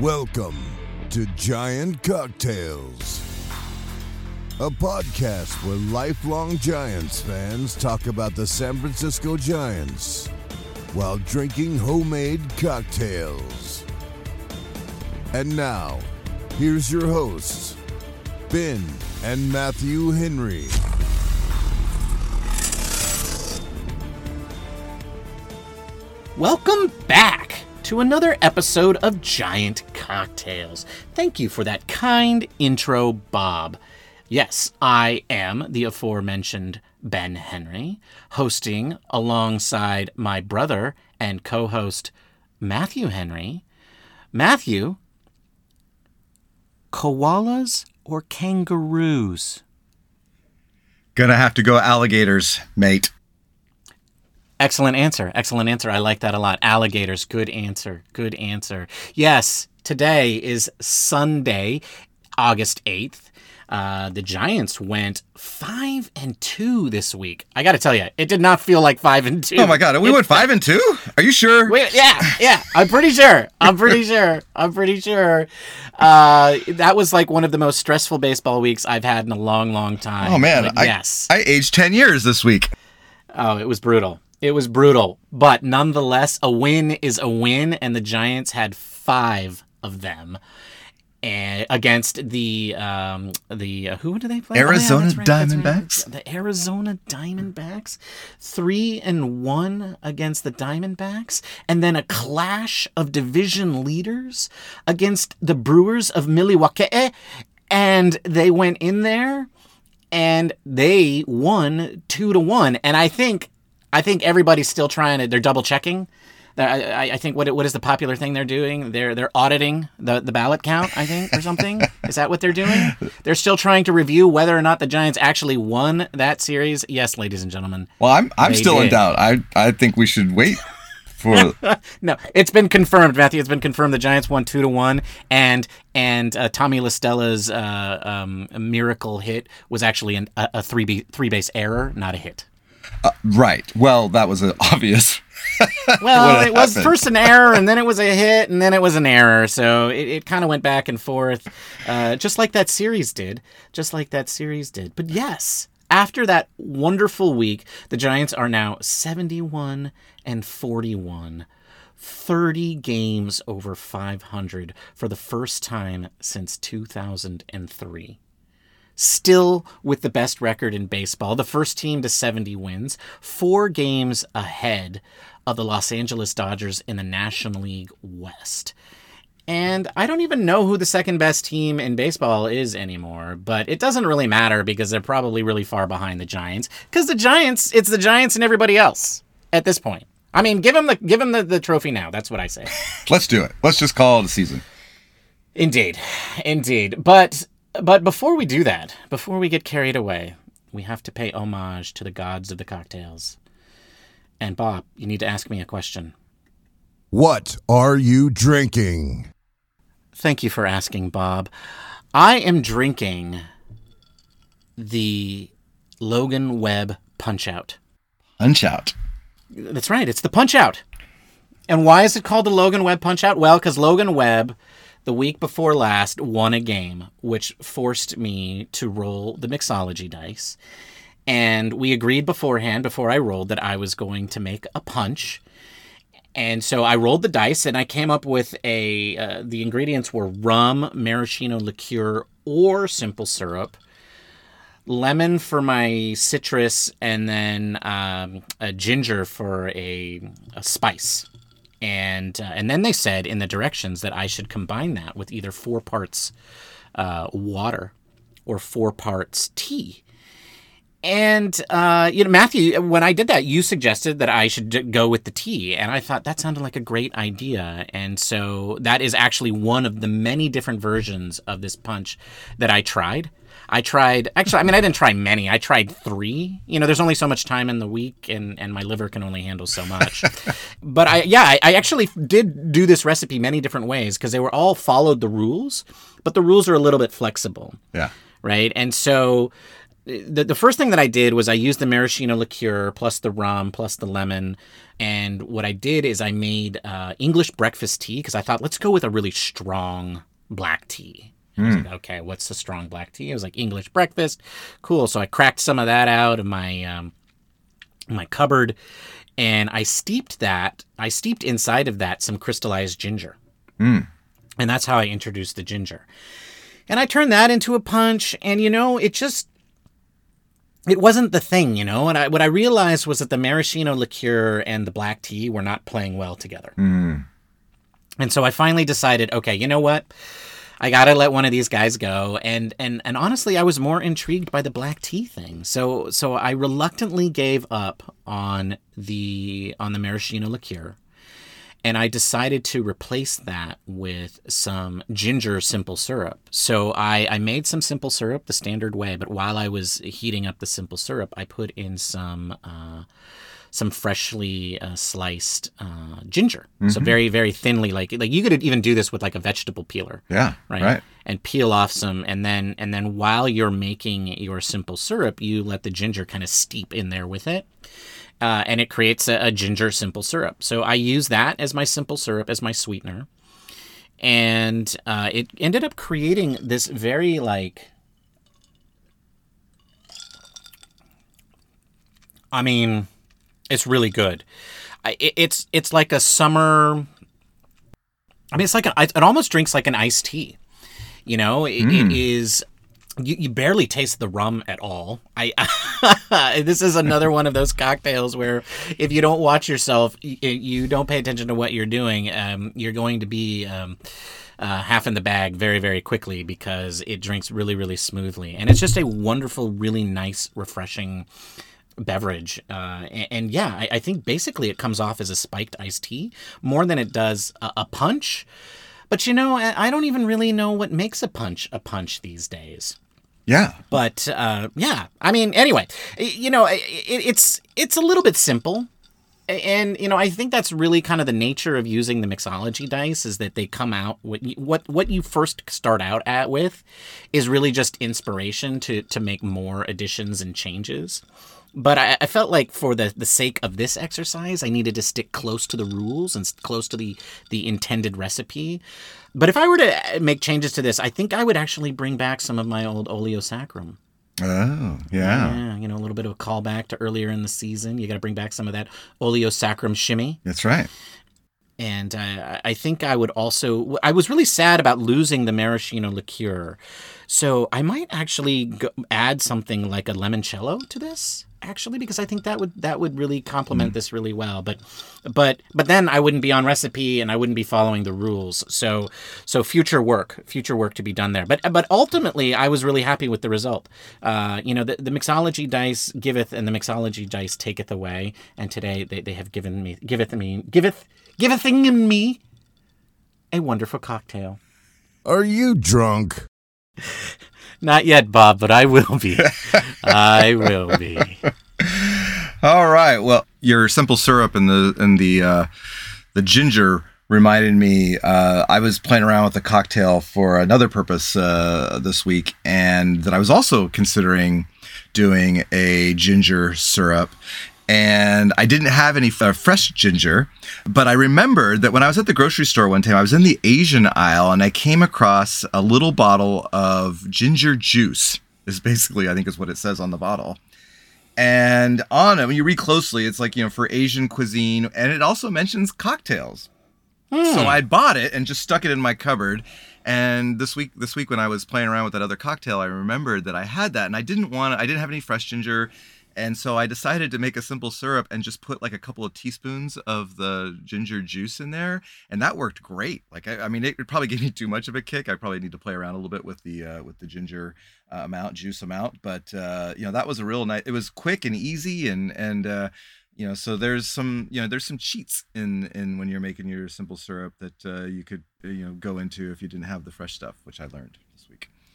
Welcome to Giant Cocktails, a podcast where lifelong Giants fans talk about the San Francisco Giants while drinking homemade cocktails. And now, here's your hosts, Ben and Matthew Henry. Welcome back to another episode of Giant Cocktails. Thank you for that kind intro, Bob. Yes, I am the aforementioned Ben Henry, hosting alongside my brother and co host Matthew Henry. Matthew, koalas or kangaroos? Gonna have to go alligators, mate. Excellent answer. Excellent answer. I like that a lot. Alligators. Good answer. Good answer. Yes, today is Sunday, August 8th. Uh, the Giants went five and two this week. I got to tell you, it did not feel like five and two. Oh my god, we It- went five and two? Are you sure? Wait, yeah, yeah. I'm pretty sure. I'm pretty sure. I'm pretty sure. Uh, that was like one of the most stressful baseball weeks I've had in a long, long time. Oh man, But I, yes. I aged ten years this week. Oh, it was brutal. It was brutal. But nonetheless, a win is a win, and the Giants had five of them. And against the um the uh, who do they play? Arizona that's that's Diamondbacks? The Arizona Diamondbacks, three and one against the Diamondbacks, and then a clash of division leaders against the Brewers of Milwaukee, and they went in there and they won two to one. And I think, I think everybody's still trying to. They're double checking. I, I, think what what is the popular thing they're doing? They're they're auditing the the ballot count. I think or something. is that what they're doing? They're still trying to review whether or not the Giants actually won that series. Yes, ladies and gentlemen. Well, I'm I'm still in doubt. I I think we should wait for No, it's been confirmed, Matthew. It's been confirmed. The Giants won two to one, and and uh, Tommy La Stella's uh, um, miracle hit was actually an, a, a three be- three base error, not a hit. Right. Well, that was uh, obvious. Well, it was first an error, and then it was a hit, and then it was an error. So it, it kind of went back and forth, uh, just like that series did. Just like that series did. But yes, after that wonderful week, the Giants are now 71 and 41. 30 games over 500 for the first time since 2003 still with the best record in baseball, the first team to 70 wins, four games ahead of the Los Angeles Dodgers in the National League West. And I don't even know who the second best team in baseball is anymore, but it doesn't really matter because they're probably really far behind the Giants. Because the Giants, it's the Giants and everybody else at this point. I mean, give them the give them the, the trophy now. That's what I say. Let's do it. Let's just call it a season. Indeed, indeed. But but before we do that, before we get carried away, we have to pay homage to the gods of the cocktails. And Bob, you need to ask me a question. What are you drinking? Thank you for asking, Bob. I am drinking the Logan Webb Punch Out. Punch out. That's right. It's the Punch Out. And why is it called the Logan Webb Punch Out? Well, because Logan Webb, the week before last, won a game, which forced me to roll the mixology dice. And we agreed beforehand, before I rolled, that I was going to make a punch. And so I rolled the dice, and I came up with a. Uh, the ingredients were rum, maraschino liqueur, or simple syrup lemon for my citrus, and then um, a ginger for a, a spice. And uh, and then they said in the directions that I should combine that with either four parts uh, water or four parts tea. And uh, you know, Matthew, when I did that, you suggested that I should go with the tea, and I thought that sounded like a great idea. And so that is actually one of the many different versions of this punch that I tried. I tried actually. I mean, I didn't try many. I tried three. You know, there's only so much time in the week, and and my liver can only handle so much. but I yeah, I, I actually did do this recipe many different ways because they were all followed the rules, but the rules are a little bit flexible Yeah. right? And so the, the first thing that I did was I used the maraschino liqueur plus the rum plus the lemon. And what I did is I made uh, English breakfast tea because I thought, let's go with a really strong black tea. I was hmm. like, okay, what's the strong black tea? It was like English breakfast. Cool. So I cracked some of that out of my um, my cupboard and I steeped that. I steeped inside of that some crystallized ginger. Hmm. And that's how I introduced the ginger. And I turned that into a punch and you know, it just it wasn't the thing, you know. And I, what I realized was that the maraschino liqueur and the black tea were not playing well together. Hmm. And so I finally decided, okay, you know what? I gotta let one of these guys go. And and and honestly, I was more intrigued by the black tea thing. So so I reluctantly gave up on the on the maraschino liqueur. And I decided to replace that with some ginger simple syrup. So I, I made some simple syrup the standard way, but while I was heating up the simple syrup, I put in some uh, some freshly uh, sliced uh, ginger. So very very thinly, like like you could even do this with like a vegetable peeler Yeah. right? Right. And peel off some, and then and then while you're making your simple syrup, you let the ginger kind of steep in there with it, uh, and it creates a, a ginger simple syrup. So I use that as my simple syrup as my sweetener, and uh, it ended up creating this very like. I mean, it's really good. I, it, it's it's like a summer. I mean, it's like a, it almost drinks like an iced tea. You know, it, it is. You, you barely taste the rum at all. I this is another one of those cocktails where if you don't watch yourself, you, you don't pay attention to what you're doing, um, you're going to be um, uh, half in the bag very very quickly because it drinks really really smoothly, and it's just a wonderful, really nice, refreshing beverage. Uh, and, and yeah, I, I think basically it comes off as a spiked iced tea more than it does a, a punch. But you know, I don't even really know what makes a punch a punch these days. Yeah. But uh, yeah, I mean, anyway, you know, it, it's it's a little bit simple. And you know, I think that's really kind of the nature of using the mixology dice is that they come out what you, what what you first start out at with is really just inspiration to to make more additions and changes. But I, I felt like for the, the sake of this exercise, I needed to stick close to the rules and close to the the intended recipe. But if I were to uh, make changes to this, I think I would actually bring back some of my old oleo saccharum. Oh, yeah. Yeah, you know, a little bit of a callback to earlier in the season. You got to bring back some of that oleo saccharum shimmy. That's right. And uh, I think I would also. I was really sad about losing the maraschino liqueur, so I might actually go, add something like a limoncello to this. Actually, because I think that would that would really complement this really well. But, but but then I wouldn't be on recipe and I wouldn't be following the rules. So so future work, future work to be done there. But but ultimately, I was really happy with the result. Uh, you know, the, the mixology dice giveth and the mixology dice taketh away. And today they, they have given me giveth me giveth giveth thing in me a wonderful cocktail. Are you drunk? Not yet, Bob, but I will be. I will be. All right. Well, your simple syrup and the and the uh, the ginger reminded me. Uh, I was playing around with the cocktail for another purpose uh, this week, and that I was also considering doing a ginger syrup. And I didn't have any uh, fresh ginger, but I remembered that when I was at the grocery store one time, I was in the Asian aisle and I came across a little bottle of ginger juice. Is basically, I think, is what it says on the bottle. And on it, when you read closely, it's like, you know, for Asian cuisine. And it also mentions cocktails. So I bought it and just stuck it in my cupboard. And this week, this week when I was playing around with that other cocktail, I remembered that I had that, and I didn't want, I didn't have any fresh ginger, and so I decided to make a simple syrup and just put like a couple of teaspoons of the ginger juice in there, and that worked great. Like I, I mean, it, it probably gave me too much of a kick. I probably need to play around a little bit with the uh, with the ginger uh, amount, juice amount, but uh, you know that was a real nice. It was quick and easy, and and uh, you know so there's some you know there's some cheats in in when you're making your simple syrup that uh, you could you know go into if you didn't have the fresh stuff which i learned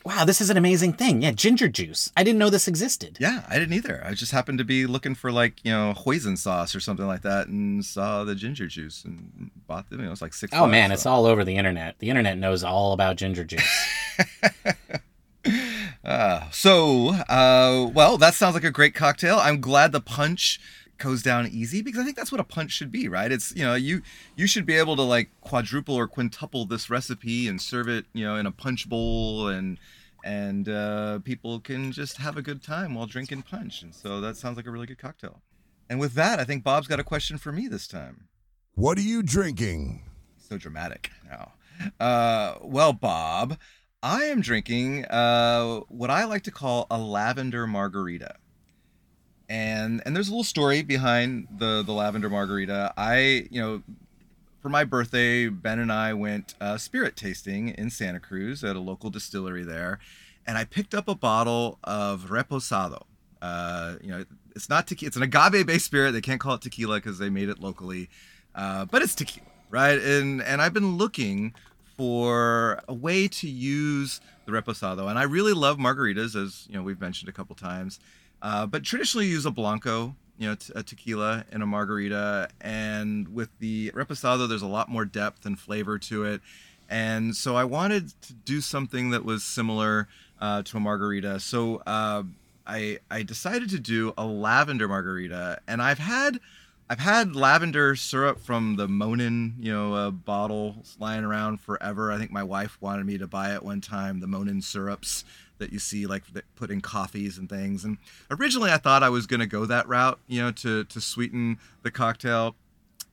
Wow, this is an amazing thing. Yeah, ginger juice. I didn't know this existed. yeah i didn't either i just happened to be looking for like you know hoisin sauce or something like that and saw the ginger juice and bought them you know it's like six Oh man, so- it's all over the internet. The internet knows all about ginger juice. Uh, so, uh, well, that sounds like a great cocktail. I'm glad the punch goes down easy because I think that's what a punch should be, right? It's you know you you should be able to like quadruple or quintuple this recipe and serve it you know in a punch bowl and and uh, people can just have a good time while drinking punch. And so that sounds like a really good cocktail. And with that, I think Bob's got a question for me this time. What are you drinking? So dramatic now. Uh, well, Bob, I am drinking uh, what I like to call a lavender margarita and and there's a little story behind the the lavender margarita. I you know for my birthday, Ben and I went uh, spirit tasting in Santa Cruz at a local distillery there, and I picked up a bottle of reposado. Uh, you know, it's not tequila; it's an agave-based spirit. They can't call it tequila because they made it locally, uh, but it's tequila, right? And and I've been looking for a way to use the reposado, and I really love margaritas, as you know we've mentioned a couple times. Uh, but traditionally you use a blanco, you know, t- a tequila in a margarita, and with the reposado, there's a lot more depth and flavor to it. And so I wanted to do something that was similar uh, to a margarita. So uh, I I decided to do a lavender margarita, and I've had I've had lavender syrup from the Monin, you know, uh, bottle lying around forever. I think my wife wanted me to buy it one time, the Monin syrups that you see like put in coffees and things. And originally I thought I was going to go that route, you know, to to sweeten the cocktail.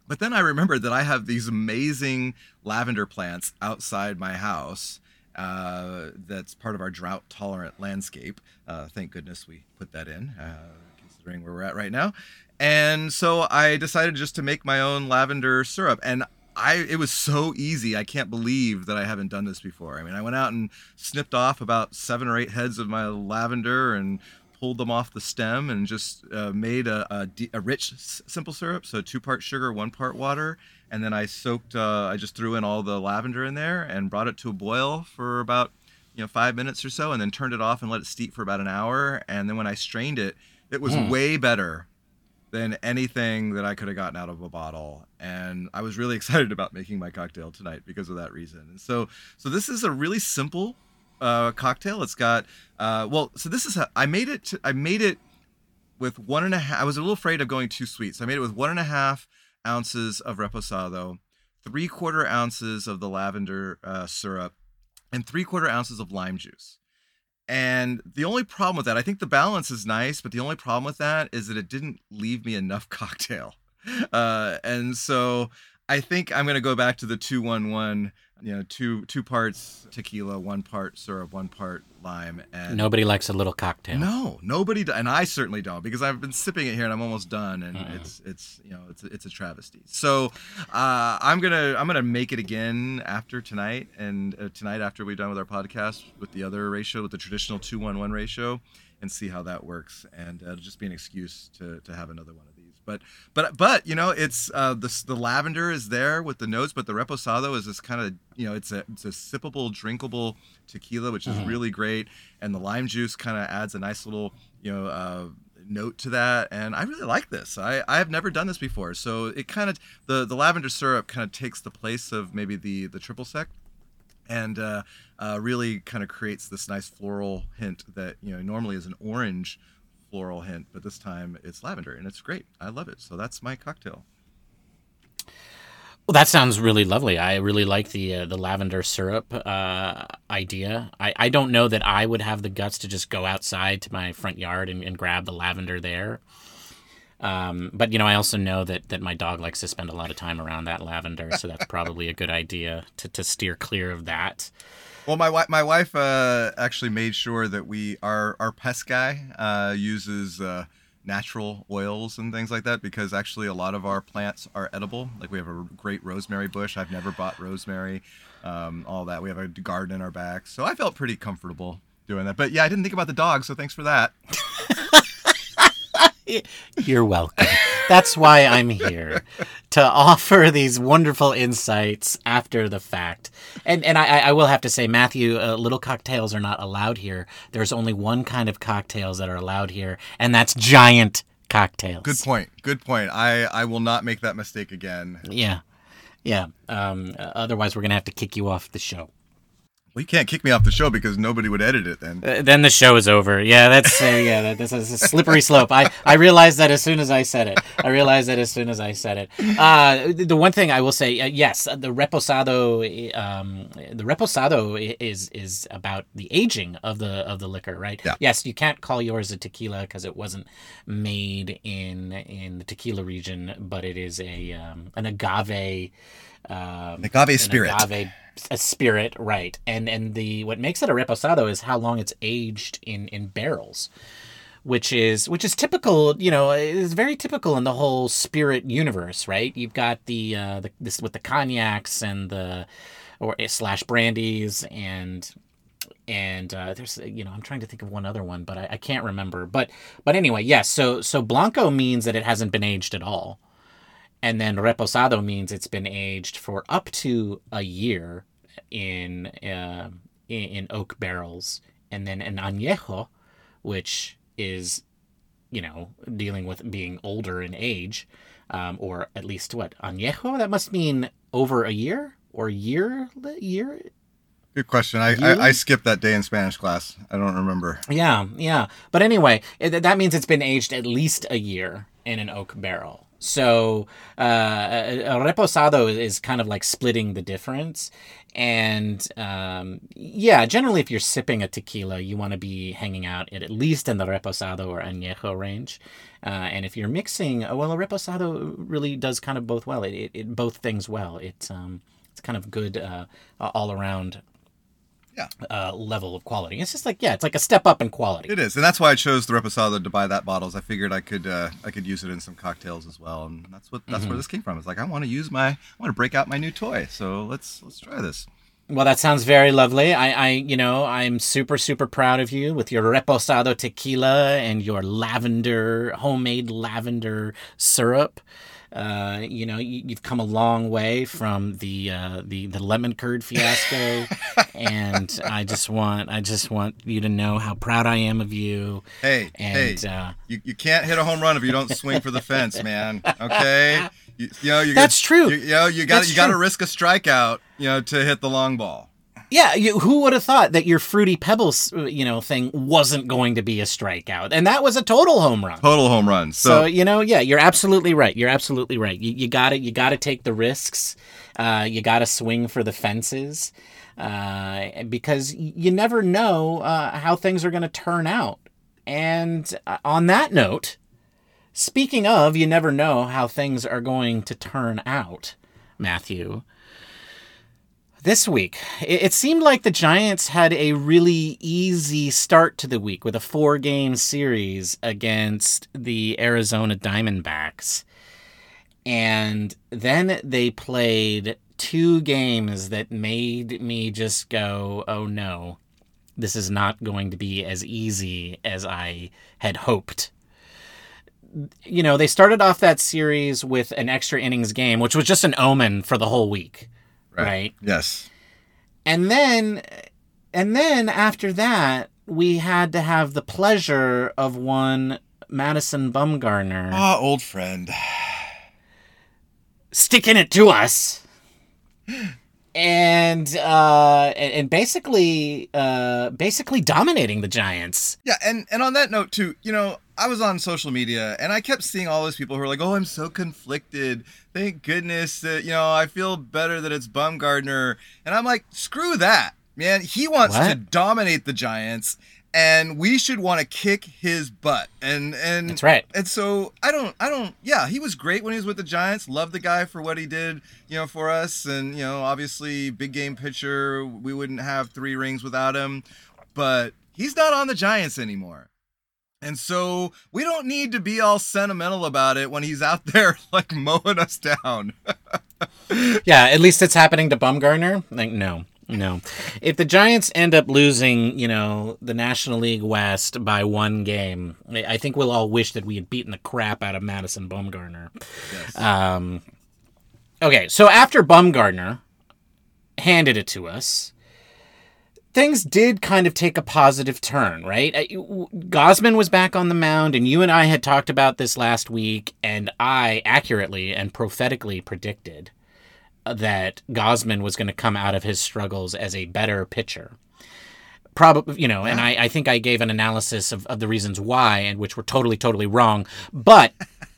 But then I remembered that I have these amazing lavender plants outside my house. Uh, that's part of our drought tolerant landscape. Uh, thank goodness we put that in, uh, considering where we're at right now. And so I decided just to make my own lavender syrup. And I it was so easy. I can't believe that I haven't done this before. I mean, I went out and snipped off about seven or eight heads of my lavender and pulled them off the stem and just uh, made a, a, a, rich simple syrup. So two part sugar, one part water, and then I soaked. Uh, I just threw in all the lavender in there and brought it to a boil for about you know five minutes or so, and then turned it off and let it steep for about an hour. And then when I strained it, it was mm. way better than anything that I could have gotten out of a bottle. And I was really excited about making my cocktail tonight because of that reason. And so, so this is a really simple uh, cocktail. It's got, uh, well, so this is, I made it, to, I made it with one and a half, I was a little afraid of going too sweet. So I made it with one and a half ounces of reposado, three quarter ounces of the lavender uh, syrup, and three quarter ounces of lime juice. And the only problem with that, I think the balance is nice, but the only problem with that is that it didn't leave me enough cocktail. Uh, and so I think I'm gonna go back to the two one one you know two two parts tequila one part syrup one part lime and nobody likes a little cocktail. No nobody and i certainly don't because i've been sipping it here and i'm almost done and mm it's it's you know it's it's a travesty. So uh, i'm gonna i'm gonna make it again after tonight and uh, tonight after we're done with our podcast with the other ratio with the traditional 211 ratio and see how that works and uh, it'll just be an excuse to to have another one of but but but you know, it's uh, the the lavender is there with the notes, but the reposado is this kind of you know, it's a it's a sippable, drinkable tequila, which is mm-hmm. really great, and the lime juice kind of adds a nice little you know. Uh, note to that and i really like this i i have never done this before so it kind of the the lavender syrup kind of takes the place of maybe the the triple sec and uh, uh, really kind of creates this nice floral hint that you know normally is an orange floral hint, but this time it's lavender and it's great. I love it. So that's my cocktail. Well, that sounds really lovely. I really like the uh, the lavender syrup uh, idea. I, I don't know that I would have the guts to just go outside to my front yard and, and grab the lavender there. Um, but you know, I also know that that my dog likes to spend a lot of time around that lavender, so that's probably a good idea to to steer clear of that. Well, my wife, my wife uh, actually made sure that we our our pest guy uh, uses uh, natural oils and things like that because actually a lot of our plants are edible. Like we have a great rosemary bush. I've never bought rosemary. Um, all that. We have a garden in our back, so I felt pretty comfortable doing that. But yeah, I didn't think about the dog, so thanks for that. You're welcome. That's why I'm here to offer these wonderful insights after the fact. And and I, I will have to say, Matthew, uh, little cocktails are not allowed here. There's only one kind of cocktails that are allowed here, and that's giant cocktails. Good point. Good point. I I will not make that mistake again. Yeah, yeah. Um, otherwise, we're gonna have to kick you off the show. Well, you can't kick me off the show because nobody would edit it then. Uh, then the show is over. Yeah, that's uh, yeah, that, that's a slippery slope. I I realized that as soon as I said it. I realized that as soon as I said it. Uh, the one thing I will say, uh, yes, the reposado, um, the reposado is is about the aging of the of the liquor, right? Yeah. Yes, you can't call yours a tequila because it wasn't made in in the tequila region, but it is a um, an agave. Um, Agave spirit. agave a spirit, right? And and the what makes it a reposado is how long it's aged in in barrels, which is which is typical. You know, is very typical in the whole spirit universe, right? You've got the uh, the this with the cognacs and the or eh, slash brandies and and uh, there's you know I'm trying to think of one other one, but I, I can't remember. But but anyway, yes. So so blanco means that it hasn't been aged at all and then reposado means it's been aged for up to a year in uh, in, oak barrels, and then an añejo, which is you know dealing with being older in age, um, or at least what añejo that must mean over a year or year year Good question. I, I, I skipped that day in Spanish class. I don't remember. yeah yeah but anyway it, that means it's been aged at least a year in an oak barrel so uh, reposado is kind of like splitting the difference. And um, yeah, generally, if you're sipping a tequila, you want to be hanging out at, at least in the reposado or añejo range. Uh, and if you're mixing, uh, well, a reposado really does kind of both well. It, it, it both things well. It's um, it's kind of good uh, all around Yeah. uh, level of quality. It's just like yeah, it's like a step up in quality. It is, and that's why I chose the Reposado to buy that bottles. I figured I could uh, I could use it in some cocktails as well, and that's what that's where this came from. It's like I want to use my I want to break out my new toy, so let's let's try this. Well, that sounds very lovely. I, I, you know, I'm super, super proud of you with your reposado tequila and your lavender, homemade lavender syrup. Uh, you know, you, you've come a long way from the uh, the the lemon curd fiasco, and I just want I just want you to know how proud I am of you. Hey, And hey, uh, you, you can't hit a home run if you don't swing for the fence, man. Okay, you, you know you That's true. You, you know you got you got to risk a strikeout, you know, to hit the long ball. Yeah, you, who would have thought that your fruity pebbles, uh, you know, thing wasn't going to be a strikeout, and that was a total home run. Total home run. So, So you know, yeah, you're absolutely right. You're absolutely right. You, you got to You got to take the risks. Uh, you got to swing for the fences, uh, because you never know uh, how things are going to turn out. And uh, on that note, speaking of, you never know how things are going to turn out, Matthew. This week, it, it seemed like the Giants had a really easy start to the week with a four game series against the Arizona Diamondbacks. And then they played two games that made me just go, oh no, this is not going to be as easy as I had hoped. You know, they started off that series with an extra innings game, which was just an omen for the whole week, right? yes, And then and then after that, we had to have the pleasure of one Madison Bumgarner ah, old friend. sticking it to us. And uh and, and basically uh basically dominating the Giants. Yeah, and and on that note too, you know, I was on social media and I kept seeing all those people who were like, "Oh, I'm so conflicted. Thank goodness that you know I feel better that it's Bumgarner." And I'm like, "Screw that, man. He wants What? to dominate the Giants, and we should want to kick his butt." And and That's right. And so I don't, I don't. Yeah, he was great when he was with the Giants. Love the guy for what he did, you know, for us. And you know, obviously, big game pitcher. We wouldn't have three rings without him. But he's not on the Giants anymore. And so we don't need to be all sentimental about it when he's out there like mowing us down. Yeah, at least it's happening to Bumgarner. Like no. No. If the Giants end up losing, you know, the National League West by one game, I think we'll all wish that we had beaten the crap out of Madison Bumgarner. Um, okay, so after Bumgarner handed it to us, things did kind of take a positive turn, right? Uh, Gausman was back on the mound, and you and I had talked about this last week, and I accurately and prophetically predicted that Gausman was going to come out of his struggles as a better pitcher. Probably, you know, and I, I think I gave an analysis of, of the reasons why, and which were totally, totally wrong. But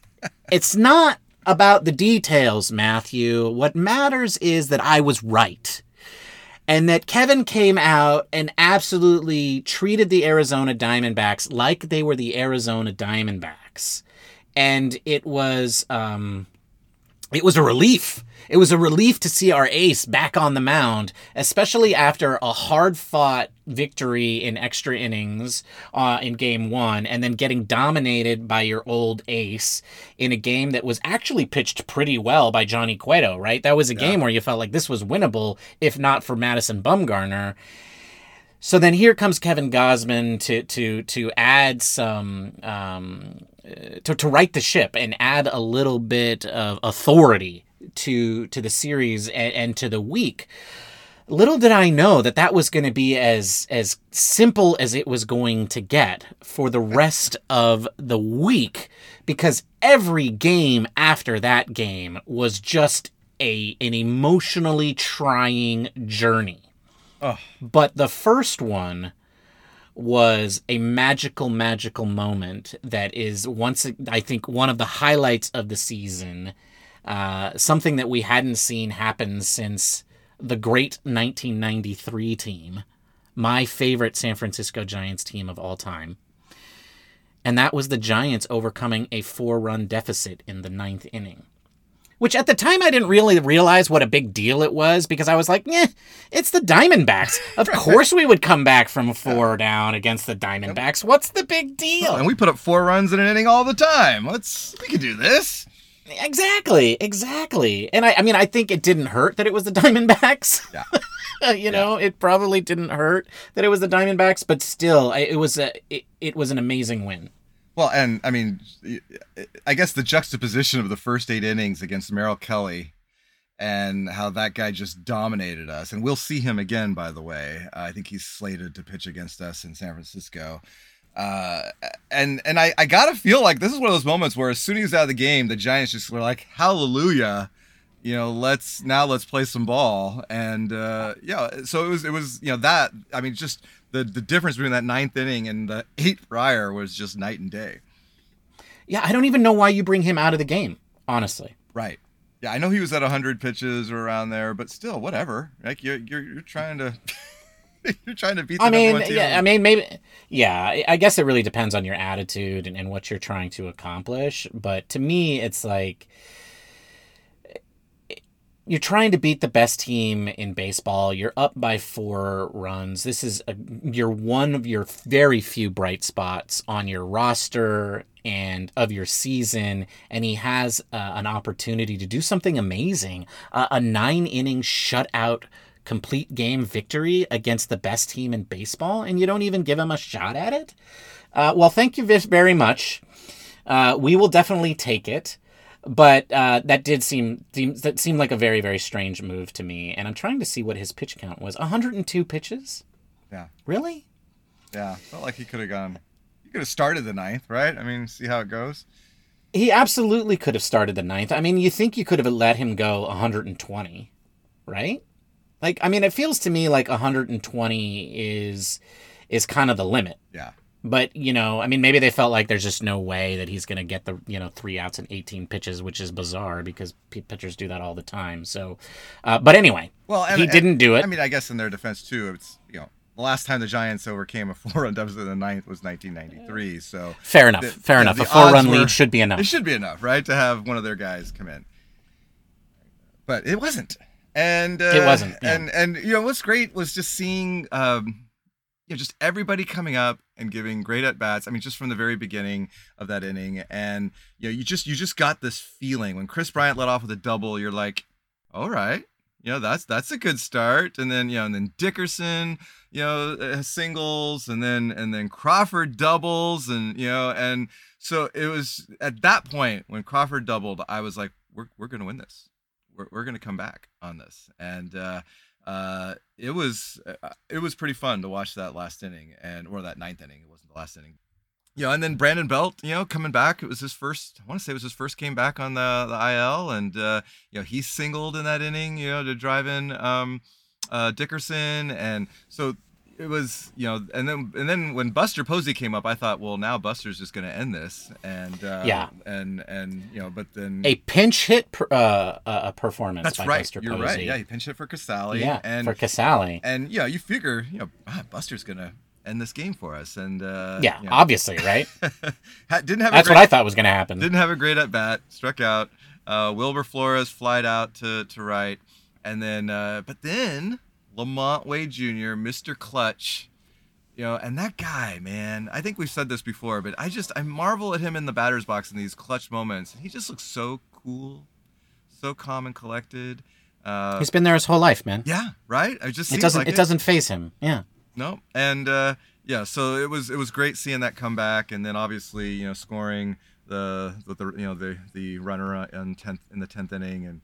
it's not about the details, Matthew. What matters is that I was right. And that Kevin came out and absolutely treated the Arizona Diamondbacks like they were the Arizona Diamondbacks. And it was um, it was a relief. It was a relief to see our ace back on the mound, especially after a hard fought victory in extra innings uh, in game one, and then getting dominated by your old ace in a game that was actually pitched pretty well by Johnny Cueto, right? That was a yeah. game where you felt like this was winnable, if not for Madison Bumgarner. So then here comes Kevin Gausman to to to add some um, to to right the ship and add a little bit of authority to to the series and, and to the week. Little did I know that that was going to be as as simple as it was going to get for the rest of the week, because every game after that game was just a an emotionally trying journey but the first one was a magical, magical moment that is once I think one of the highlights of the season. Uh, something that we hadn't seen happen since the great 1993 team, my favorite San Francisco Giants team of all time. And that was the Giants overcoming a four run deficit in the ninth inning which at the time I didn't really realize what a big deal it was because I was like, eh, it's the Diamondbacks. Of course we would come back from four down against the Diamondbacks. What's the big deal? and we put up four runs in an inning all the time. Let's we can do this. Exactly, exactly. And I, I mean, I think it didn't hurt that it was the Diamondbacks. Yeah. you know, it probably didn't hurt that it was the Diamondbacks, but still, it was a, it, it was an amazing win. Well, and I mean, I guess the juxtaposition of the first eight innings against Merrill Kelly and how that guy just dominated us. And we'll see him again, by the way. I think he's slated to pitch against us in San Francisco. Uh, and and I, I gotta feel like this is one of those moments where as soon as he's out of the game, the Giants just were like, Hallelujah. You know, let's now let's play some ball. And uh, yeah, so it was it was, you know, that I mean, just the the difference between that ninth inning and the eighth prior was just night and day. Yeah, I don't even know why you bring him out of the game, honestly. Right. Yeah, I know he was at 100 pitches or around there, but still, whatever. Like you're you're, you're trying to you're trying to beat. The I mean, yeah, I mean, maybe, yeah. I guess it really depends on your attitude and, and what you're trying to accomplish. But to me, it's like you're trying to beat the best team in baseball. You're up by four runs. This is a, you're one of your very few bright spots on your roster and of your season, and he has uh, an opportunity to do something amazing. Uh, a nine inning shutout complete game victory against the best team in baseball, and you don't even give him a shot at it. Uh, well, thank you very much. Uh, we will definitely take it but uh, that did seem, seem that seemed like a very very strange move to me. And I'm trying to see what his pitch count was. 102 pitches. Yeah. Really? Yeah. Felt like he could have gone. He could have started the ninth, right? I mean, see how it goes. He absolutely could have started the ninth. I mean, you think you could have let him go 120, right? Like, I mean, it feels to me like 120 is is kind of the limit. Yeah. But, you know, I mean, maybe they felt like there's just no way that he's going to get the, you know, three outs and 18 pitches, which is bizarre because pitchers do that all the time. So, uh, but anyway, well, and, he and, didn't do it. I mean, I guess in their defense, too, it's, you know, the last time the Giants overcame a four run deficit in the ninth was 1993. So, fair enough. The, fair enough. A four run lead should be enough. It should be enough, right? To have one of their guys come in. But it wasn't. And, uh, it wasn't. Yeah. And, and, you know, what's great was just seeing, um, you know, just everybody coming up and giving great at bats. I mean, just from the very beginning of that inning, and you know, you just you just got this feeling when Kris Bryant let off with a double. You're like, all right, you know, that's that's a good start. And then you know, and then Dickerson, you know, uh, singles, and then and then Crawford doubles, and you know, and so it was at that point when Crawford doubled, I was like, we're we're gonna win this. We're we're gonna come back on this, and. uh uh, it was uh, it was pretty fun to watch that last inning and or that ninth inning. It wasn't the last inning. know, and then Brandon Belt, you know, coming back. It was his first. I want to say it was his first came back on the the IL, and uh, you know he singled in that inning, you know, to drive in um, uh, Dickerson, and so it was, you know, and then and then when Buster Posey came up, I thought, well, now Buster's just going to end this, and uh, Yeah. and and you know, but then A pinch hit per, uh, uh, performance that's by right, Buster you're Posey. right, yeah, he pinched it for Casali, Yeah, and for Casali. and yeah, you figure, you know, ah, Buster's going to end this game for us, and uh, yeah, you know, obviously, right? didn't have a That's great, what I thought was going to happen. Didn't have a great at bat. Struck out. Uh, Wilmer Flores flied out to, to right, and then uh, but then LaMonte Wade Jr., Mr. Clutch, you know, and that guy, man. I think we've said this before, but I just I marvel at him in the batter's box in these clutch moments. He just looks so cool, so calm and collected. Uh, He's been there his whole life, man. yeah, right. I just it doesn't. like it doesn't phase him. Yeah. no, and uh, yeah, so it was it was great seeing that come back, and then obviously you know scoring the the, the you know the the runner in tenth in the tenth inning, and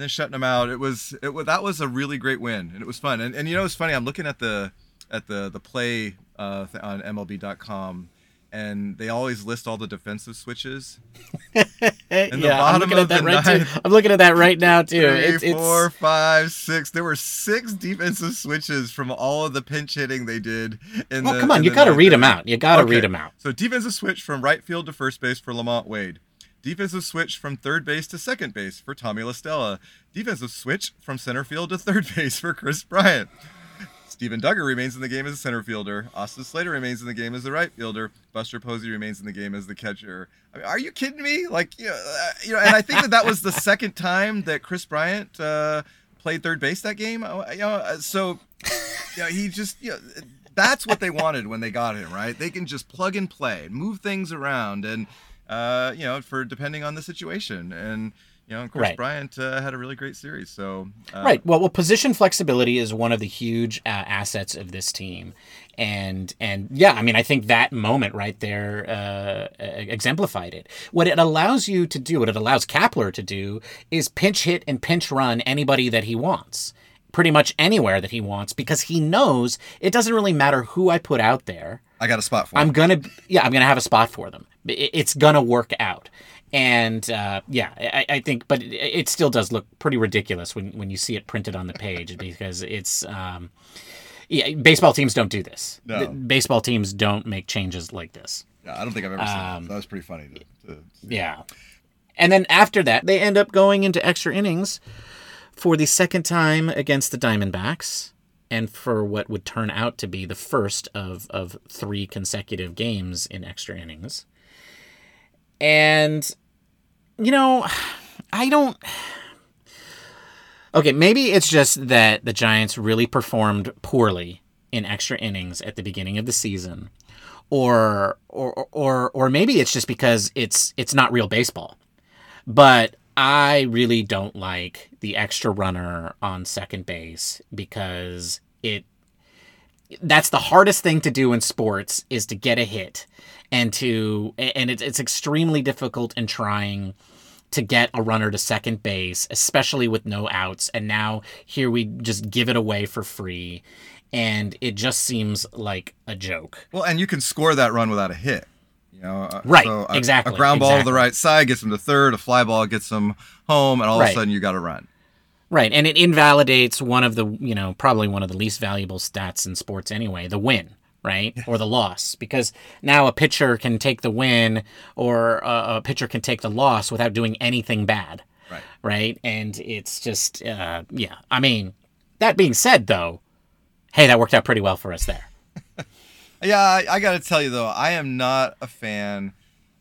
then shutting them out. It was it was that was a really great win, and it was fun. And and you know it's funny. I'm looking at the at the the play uh, th- on MLB.com. And they always list all the defensive switches. yeah, the I'm looking of at that the right too. I'm looking at that right now too. Three, It's, it's four, five, six. There were six defensive switches from all of the pinch hitting they did. In well, the, come on, you got to read them out. You got to Okay. read them out. So defensive switch from right field to first base for LaMonte Wade. Defensive switch from third base to second base for Tommy La Stella. Defensive switch from center field to third base for Kris Bryant. Steven Duggar remains in the game as a center fielder. Austin Slater remains in the game as the right fielder. Buster Posey remains in the game as the catcher. I mean, are you kidding me? Like, you know, uh, you know, and I think that that was the second time that Kris Bryant uh, played third base that game. Uh, You know, uh, so yeah, he just you know, that's what they wanted when they got him, right? They can just plug and play, move things around, and uh, you know, for depending on the situation. And you know, and Kris Right. Bryant uh, had a really great series. So uh, Right. Well, well, position flexibility is one of the huge uh, assets of this team, and and yeah, I mean, I think that moment right there uh, uh, exemplified it. What it allows you to do, what it allows Kapler to do, is pinch hit and pinch run anybody that he wants, pretty much anywhere that he wants, because he knows it doesn't really matter who I put out there. I got a spot for I'm gonna, yeah, I'm gonna have a spot for them. It- It's gonna work out, and uh, yeah, I, I think, but it, it still does look pretty ridiculous when when you see it printed on the page because it's, um, yeah, baseball teams don't do this. No. Baseball teams don't make changes like this. Yeah, I don't think I've ever seen Um, that. That was pretty funny. To, to, Yeah, and then after that, they end up going into extra innings for the second time against the Diamondbacks. And for what would turn out to be the first of, of three consecutive games in extra innings. And, you know, I don't. Okay, maybe it's just that the Giants really performed poorly in extra innings at the beginning of the season. Or or or or maybe it's just because it's it's not real baseball. But I really don't like the extra runner on second base because it that's the hardest thing to do in sports is to get a hit and to and it's it's extremely difficult in trying to get a runner to second base, especially with no outs. And now here we just give it away for free. And it just seems like a joke. well, and you can score that run without a hit. You know, uh, Right, so a, exactly, A ground ball to the right side gets him to third. A fly ball gets him home, and all of a sudden you got to run. Right. And it invalidates one of the, you know, probably one of the least valuable stats in sports anyway, the win, right? Or the loss. Because now a pitcher can take the win or a, pitcher can take the loss without doing anything bad. Right. Right. And it's just, uh, yeah. I mean, that being said, though, hey, that worked out pretty well for us there. Yeah, I, I got to tell you though, I am not a fan.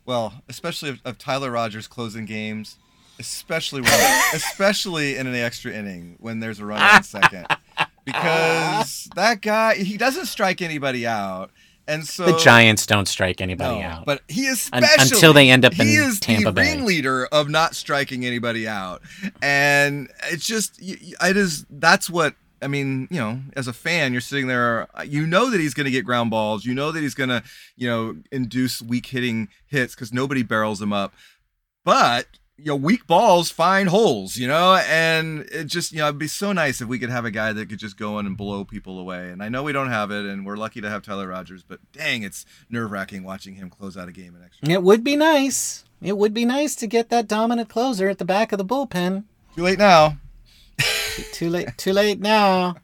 Well, especially of, of Tyler Rogers closing games, especially when, especially in an extra inning when there's a run on second, because that guy he doesn't strike anybody out, and so The Giants don't strike anybody no, out. But he Un- especially until they end up in he is Tampa the Bay. ringleader of not striking anybody out, and it's just it is that's what I mean. You know, as a fan, you're sitting there, you know that he's going to get ground balls, you know that he's going to you know induce weak hitting hits because nobody barrels him up, but you know, weak balls find holes, you know, and it just, you know, it'd be so nice if we could have a guy that could just go in and blow people away. And I know we don't have it, and we're lucky to have Tyler Rogers, but dang, it's nerve wracking watching him close out a game in extra. It would be nice. It would be nice to get that dominant closer at the back of the bullpen. Too late now. too late. Too late now.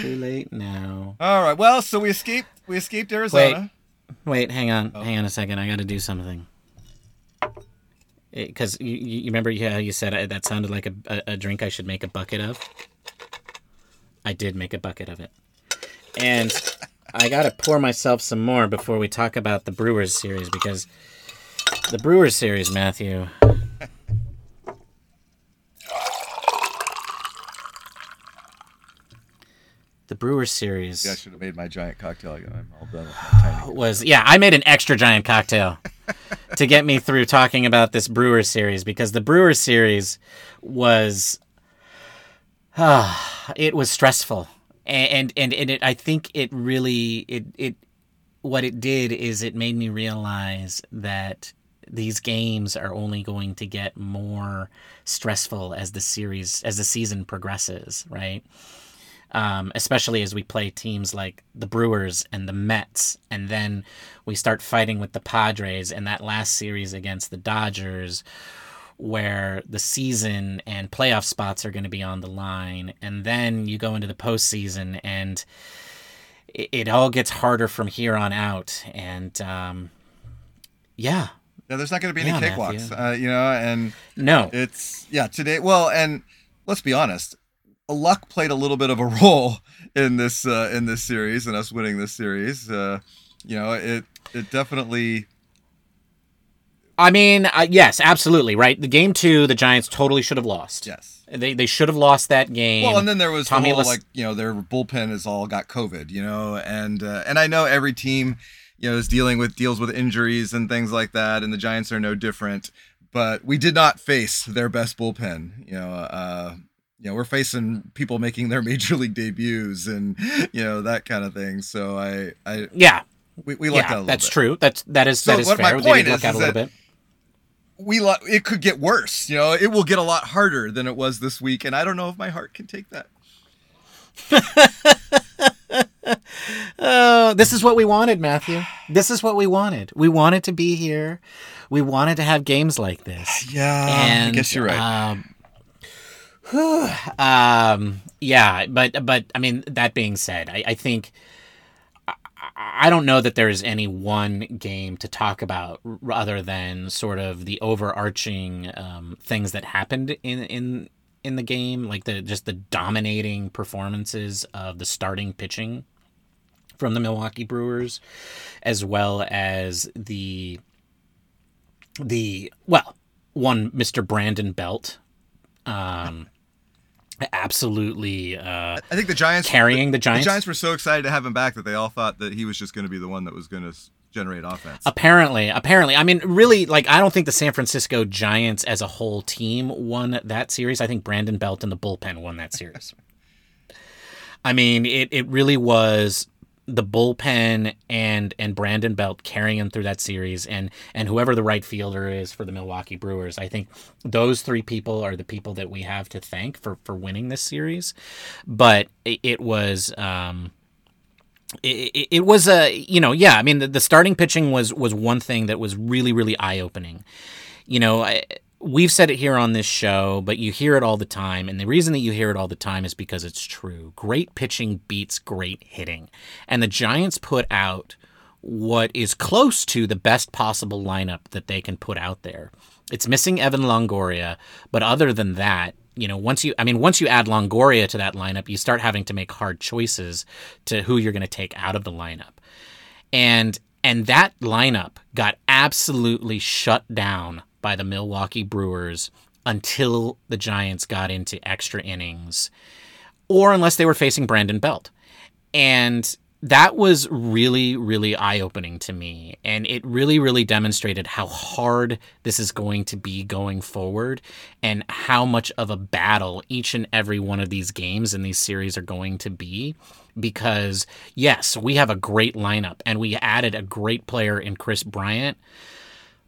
too late now. All right. Well, so we escaped. We escaped Arizona. Wait, wait. Hang on. Oh. Hang on a second. I got to do something Eh, because you, you remember how you said I, that sounded like a, a, a, drink I should make a bucket of. I did make a bucket of it, and I gotta pour myself some more before we talk about the Brewers series because the Brewers series, Matthew. The Brewers series. Yeah, I should have made my giant cocktail. I'm all done with my tiny. Was yeah, I made an extra giant cocktail to get me through talking about this Brewers series because the Brewers series was, uh, it was stressful, and and and it, I think it really it it what it did is it made me realize that these games are only going to get more stressful as the series as the season progresses, right? Um, especially as we play teams like the Brewers and the Mets, and then we start fighting with the Padres in that last series against the Dodgers, where the season and playoff spots are going to be on the line, and then you go into the postseason, and it, it all gets harder from here on out, and um, yeah. Yeah, there's not going to be any yeah, cakewalks, uh, you know, and no, it's yeah today. Well, and let's be honest, luck played a little bit of a role in this uh, in this series and us winning this series. Uh, you know, it it definitely. I mean, uh, yes, absolutely, right. The game two, the Giants totally should have lost. Yes, they they should have lost that game. Well, and then there was Tommy the whole, like you know their bullpen has all got COVID, you know, and uh, and I know every team you know is dealing with deals with injuries and things like that, and the Giants are no different. But we did not face their best bullpen, you know. Uh, you know we're facing people making their major league debuts and you know that kind of thing. So i i yeah. We, we lucked yeah, out a little bit. that's bit. true. That's that is so that is what fair. my point is, is that we look it could get worse you know? It will get a lot harder than it was this week and i don't know if my heart can take that. Oh this is what we wanted matthew. This is what we wanted. We wanted to be here. We wanted to have games like this. Yeah and, i guess you're right. um, um, yeah, but but I mean that being said, I, I think I, don't know that there's any one game to talk about other than sort of the overarching um, things that happened in in in the game, like the just the dominating performances of the starting pitching from the Milwaukee Brewers, as well as the the well one Mr. Brandon Belt. Um, absolutely uh, I think the Giants carrying the, the, Giants. The Giants were so excited to have him back that they all thought that he was just going to be the one that was going to generate offense. Apparently, apparently. I mean, really like I don't think the San Francisco Giants as a whole team won that series. I think Brandon Belt and the bullpen won that series. I mean, it it really was the bullpen and and Brandon Belt carrying him through that series and and whoever the right fielder is for the Milwaukee Brewers. I think those three people are the people that we have to thank for for winning this series. But it, it was um it, it, was a you know yeah I mean the, the starting pitching was was one thing that was really really eye opening you know I, we've said it here on this show, but you hear it all the time. And the reason that you hear it all the time is because it's true. Great pitching beats great hitting. And the Giants put out what is close to the best possible lineup that they can put out there. It's missing Evan Longoria, but other than that, you know, once you I mean, once you add Longoria to that lineup, you start having to make hard choices to who you're going to take out of the lineup. And and that lineup got absolutely shut down by the Milwaukee Brewers until the Giants got into extra innings or unless they were facing Brandon Belt. And that was really, really eye opening to me. And it really, really demonstrated how hard this is going to be going forward and how much of a battle each and every one of these games and these series are going to be. Because, yes, we have a great lineup and we added a great player in Kris Bryant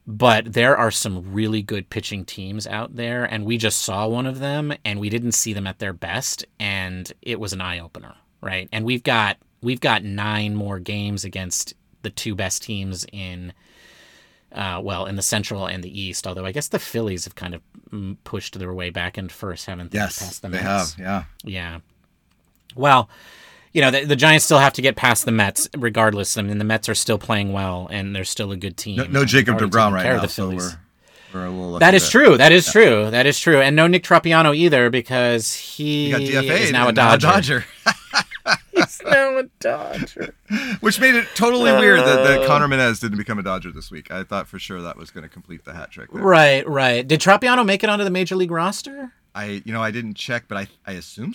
but there are some really good pitching teams out there, and we just saw one of them, and we didn't see them at their best, and it was an eye opener, right? And we've got we've got nine more games against the two best teams in. Uh, well, in the Central and the East, although I guess the Phillies have kind of mm, pushed their way back into first, haven't they? Yes, they have. Yeah. Yeah. Well, you know, the, the Giants still have to get past the Mets, regardless. I mean, the Mets are still playing well, and they're still a good team. No, no Jacob already DeGrom right care now. the So we're, we're a little That is true. That is true. That is true. And no Nick Tropiano either, because he, He got DFA is now a Dodger. He's now a Dodger. Which made it totally weird that, Uh. that Connor Menez didn't become a Dodger this week. I thought for sure that was going to complete the hat trick. there. Right, right. Did Tropiano make it onto the major league roster? I, you know, I didn't check, but I, I assume.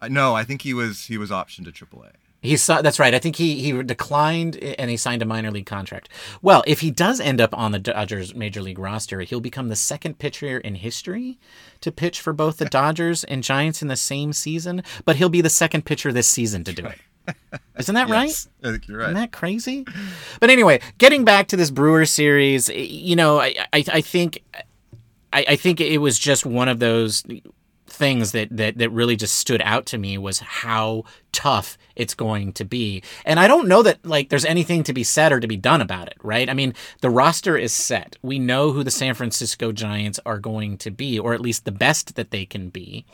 I, no, I think he was he was optioned to AAA. He saw that's right. I think he he declined and he signed a minor league contract. Well, if he does end up on the Dodgers major league roster, he'll become the second pitcher in history to pitch for both the Dodgers and Giants in the same season, but he'll be the second pitcher this season to do it. Isn't that right? Yes, I think you're right. Isn't that crazy? But anyway, getting back to this Brewer series, you know, I I, I think I, I think it was just one of those things that, that that really just stood out to me was how tough it's going to be. And I don't know that like there's anything to be said or to be done about it, right? I mean, the roster is set. We know who the San Francisco Giants are going to be, or at least the best that they can be.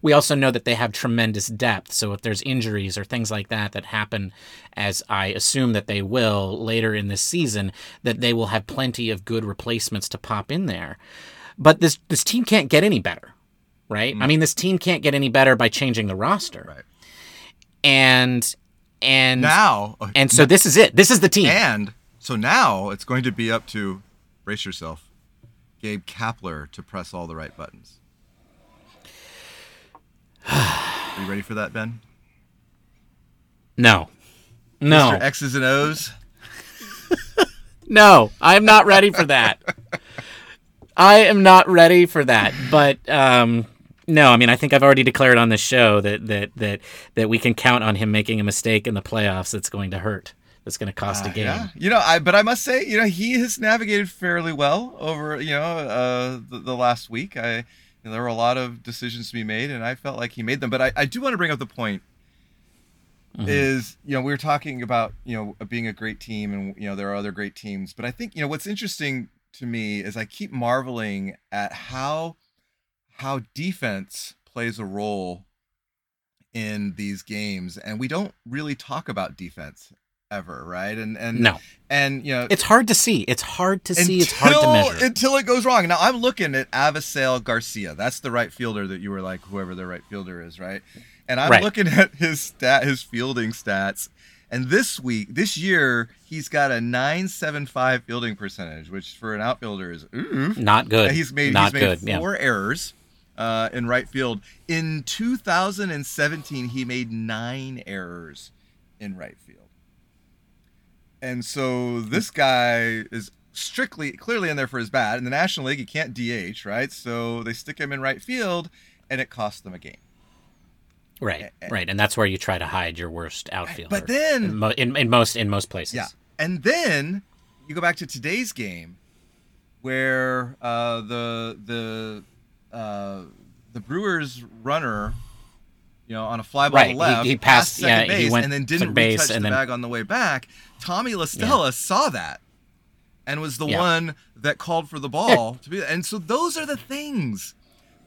We also know that they have tremendous depth. So if there's injuries or things like that that happen, as I assume that they will later in this season, that they will have plenty of good replacements to pop in there. But this this team can't get any better, right? I mean, this team can't get any better by changing the roster. Right. And and Now, uh, and so this is it. This is the team. and so now it's going to be up to brace yourself, Gabe Kapler to press all the right buttons. Are you ready for that, Ben? no. No. Mr. X's and O's. No, I'm not ready for that. I am not ready for that. But um, no, I mean, I think I've already declared on this show that that that that we can count on him making a mistake in the playoffs that's going to hurt. That's going to cost a game. Yeah, you know, I but I must say, you know, he has navigated fairly well over, you know, uh, the, the last week. I you know, there were a lot of decisions to be made, and I felt like he made them. But I, I do want to bring up the point is, you know, we were talking about, you know, being a great team, and you know, there are other great teams. But I think, you know, what's interesting to me is I keep marveling at how how defense plays a role in these games, and we don't really talk about defense ever, right? And and No, and you know it's hard to see. It's hard to see. It's hard to measure. until it goes wrong. Now I'm looking at Avisail Garcia. That's the right fielder that you were like whoever the right fielder is, right? And I'm Right. looking at his stat, his fielding stats. And this week, this year, he's got a 975 fielding percentage, which for an outfielder is ooh. Not good. He's made not he's made good. Yeah. four errors uh, in right field. In 2017, he made nine errors in right field. And so this guy is strictly, clearly in there for his bat. In the National League, he can't DH, right? So they stick him in right field, and it costs them a game. Right. Right. And that's where you try to hide your worst outfielder. But then- in, mo- in, in most in most places. Yeah. And then you go back to today's game, where uh, the the uh, the Brewers runner, you know, on a fly ball Right, to he- left, he passed- second yeah, he base, went and then didn't base retouch and the then- bag on the way back. Tommy La Stella saw that and was the Yeah. one that called for the ball to be. And so those are the things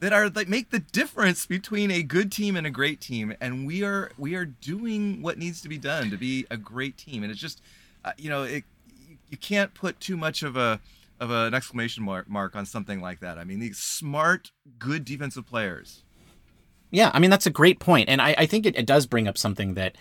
that are that make the difference between a good team and a great team and we are we are doing what needs to be done to be a great team and it's just uh, you know it you can't put too much of a of an exclamation mark, mark on something like that. I mean these smart good defensive players. Yeah, I mean that's a great point, and I, I think it, it does bring up something that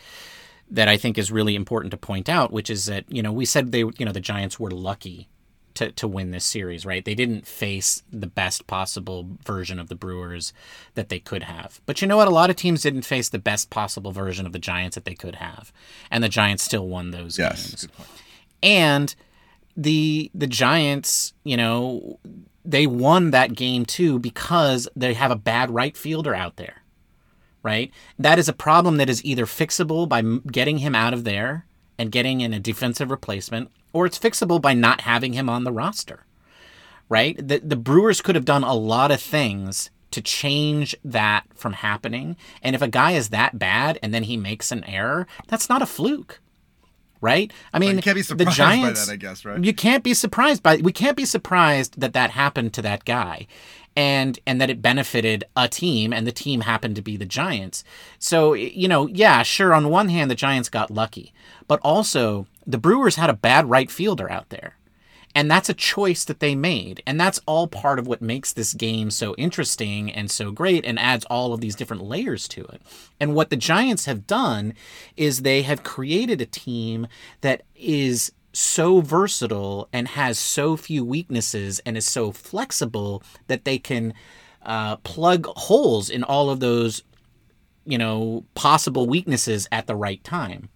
that I think is really important to point out, which is that you know we said they you know the Giants were lucky to to win this series, right? They didn't face the best possible version of the Brewers that they could have, but you know what? A lot of teams didn't face the best possible version of the Giants that they could have, and the Giants still won those games. Good point. And the the Giants, you know, they won that game too because they have a bad right fielder out there. Right? That is a problem that is either fixable by getting him out of there and getting in a defensive replacement or it's fixable by not having him on the roster. Right? The the Brewers could have done a lot of things to change that from happening. And if a guy is that bad and then he makes an error, that's not a fluke. Right? I mean, you can't be the surprised by Giants, that, I guess, right? You can't be surprised by we can't be surprised that that happened to that guy. And and that it benefited a team and the team happened to be the Giants. So, you know, yeah, sure on one hand the Giants got lucky, but also the Brewers had a bad right fielder out there. And that's a choice that they made. And that's all part of what makes this game so interesting and so great and adds all of these different layers to it. And what the Giants have done is they have created a team that is so versatile and has so few weaknesses and is so flexible that they can uh, plug holes in all of those, you know, possible weaknesses at the right time.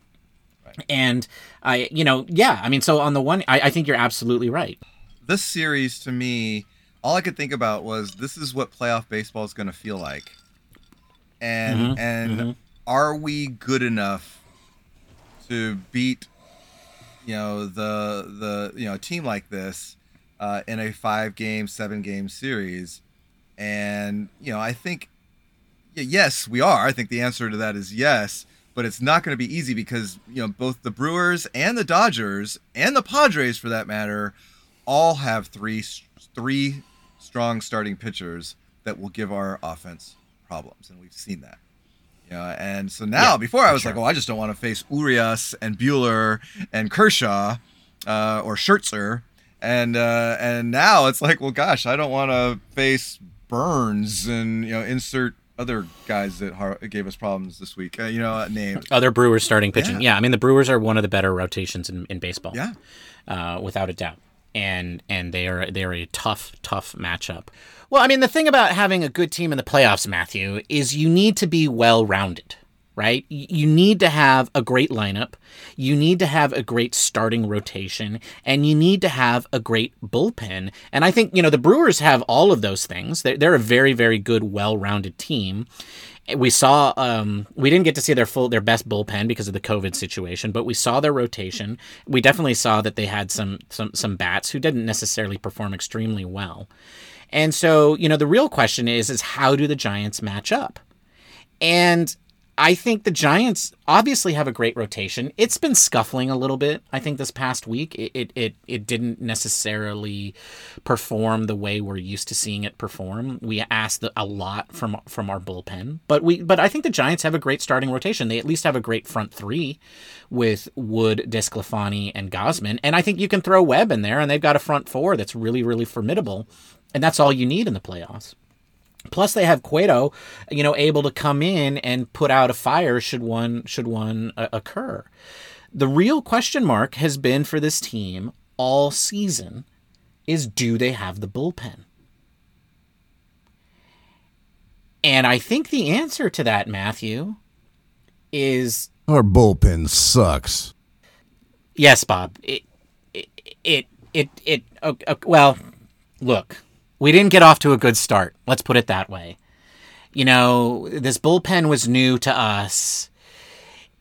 And I, you know, yeah, I mean, so on the one, I, I think you're absolutely right. This series to me, all I could think about was this is what playoff baseball is going to feel like, and Mhm, and mhm. are we good enough to beat, you know, the the you know a team like this uh, in a five game, seven game series, and you know I think yes we are. I think the answer to that is yes. But it's not going to be easy because you know both the Brewers and the Dodgers and the Padres, for that matter, all have three three strong starting pitchers that will give our offense problems, and we've seen that. You know, and so now, Yeah, before I was sure. like, oh, I just don't want to face Urias and Buehler and Kershaw uh, or Scherzer, and uh, and now it's like, well, gosh, I don't want to face Burnes and you know insert other guys that har- gave us problems this week. Uh, you know, names. Other Brewers starting pitching. Yeah. Yeah. I mean, the Brewers are one of the better rotations in, in baseball. Yeah. uh, without a doubt. And and they are they are a tough tough matchup. Well, I mean the thing about having a good team in the playoffs, Matthew, is you need to be well rounded, right? You need to have a great lineup, you need to have a great starting rotation, and you need to have a great bullpen. And I think you know the Brewers have all of those things. They're, they're a very very good, well rounded team we saw um, we didn't get to see their full their best bullpen because of the COVID situation, but we saw their rotation. We definitely saw that they had some some some bats who didn't necessarily perform extremely well. And so, you know, the real question is is how do the Giants match up? And I think the Giants obviously have a great rotation. It's been scuffling a little bit. I think this past week it it it, it didn't necessarily perform the way we're used to seeing it perform. We asked the, a lot from from our bullpen, but we but I think the Giants have a great starting rotation. They at least have a great front three with Wood, DeSclafani, and Gausman, and I think you can throw Webb in there, and they've got a front four that's really really formidable, and that's all you need in the playoffs. Plus, they have Cueto, you know, able to come in and put out a fire should one should one uh, occur. The real question mark has been for this team all season is do they have the bullpen? And I think the answer to that, Matthew, is Our bullpen sucks. yes, Bob. It it it it, it oh, well, look, we didn't get off to a good start. Let's put it that way. You know, this bullpen was new to us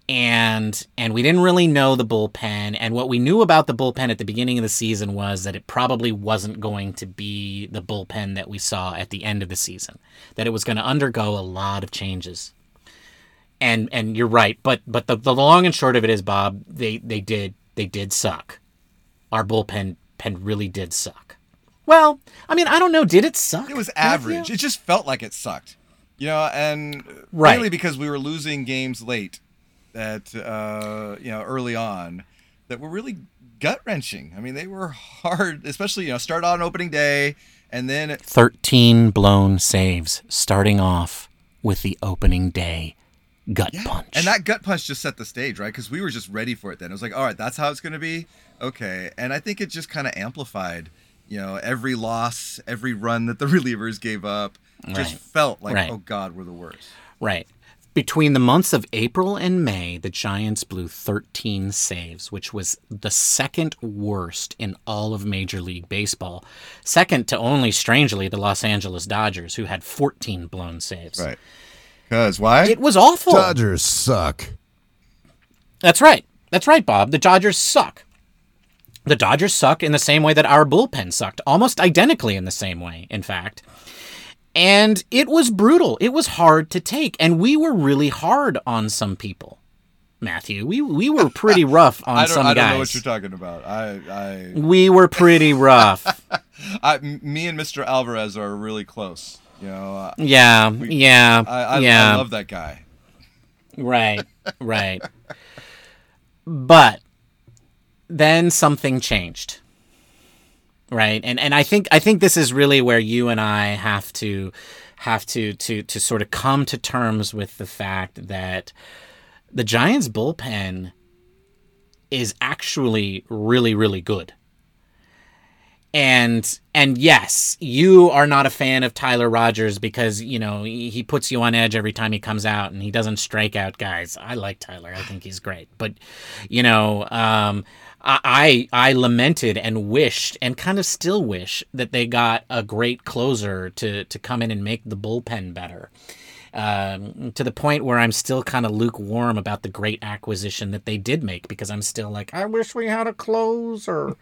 and and we didn't really know the bullpen and what we knew about the bullpen at the beginning of the season was that it probably wasn't going to be the bullpen that we saw at the end of the season that it was going to undergo a lot of changes and and you're right but but the, the long and short of it is bob they they did they did suck our bullpen pen really did suck well i mean i don't know did it suck It was average. It just felt like it sucked. You know, and Right. mainly because we were losing games late that uh, you know, early on that were really gut wrenching. I mean, they were hard, especially, you know, start on opening day and then it, 13 blown saves starting off with the opening day gut punch and that gut punch just set the stage, right? Because we were just ready for it then. It was like, all right, that's how it's going to be. Okay. And I think it just kind of amplified, you know, every loss, every run that the relievers gave up just Right. felt like, Right. oh God, we're the worst. Right. Between the months of April and May, the Giants blew 13 saves, which was the second worst in all of Major League Baseball. Second to only, strangely, the Los Angeles Dodgers, who had 14 blown saves. Right. Because why? It was awful. Dodgers suck. That's right. That's right, Bob. The Dodgers suck. The Dodgers suck in the same way that our bullpen sucked, almost identically in the same way, in fact. And it was brutal. It was hard to take. And we were really hard on some people. Matthew, we we were pretty rough on I don't, I don't know what you're talking about. I, we were pretty rough. I, I, me and Mr. Alvarez are really close. You know, uh, yeah, yeah, I, I, yeah. I love that guy. Right, right. but then something changed. Right? And and I think I think this is really where you and I have to have to to to sort of come to terms with the fact that the Giants bullpen is actually really really good. And and yes, you are not a fan of Tyler Rogers because you know he puts you on edge every time he comes out, and he doesn't strike out guys. I like Tyler; I think he's great. But you know, um, I I lamented and wished, and kind of still wish that they got a great closer to to come in and make the bullpen better um, to the point where I'm still kind of lukewarm about the great acquisition that they did make because I'm still like, I wish we had a closer.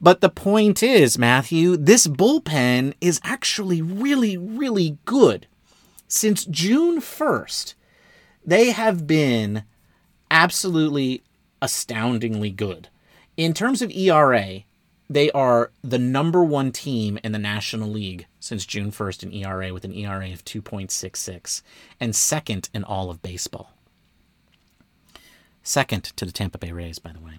but the point is, Matthew, this bullpen is actually really, really good. Since June 1st, they have been absolutely astoundingly good. In terms of ERA, they are the number one team in the National League since June 1st in ERA with an ERA of 2.66 and second in all of baseball. Second to the Tampa Bay Rays, by the way.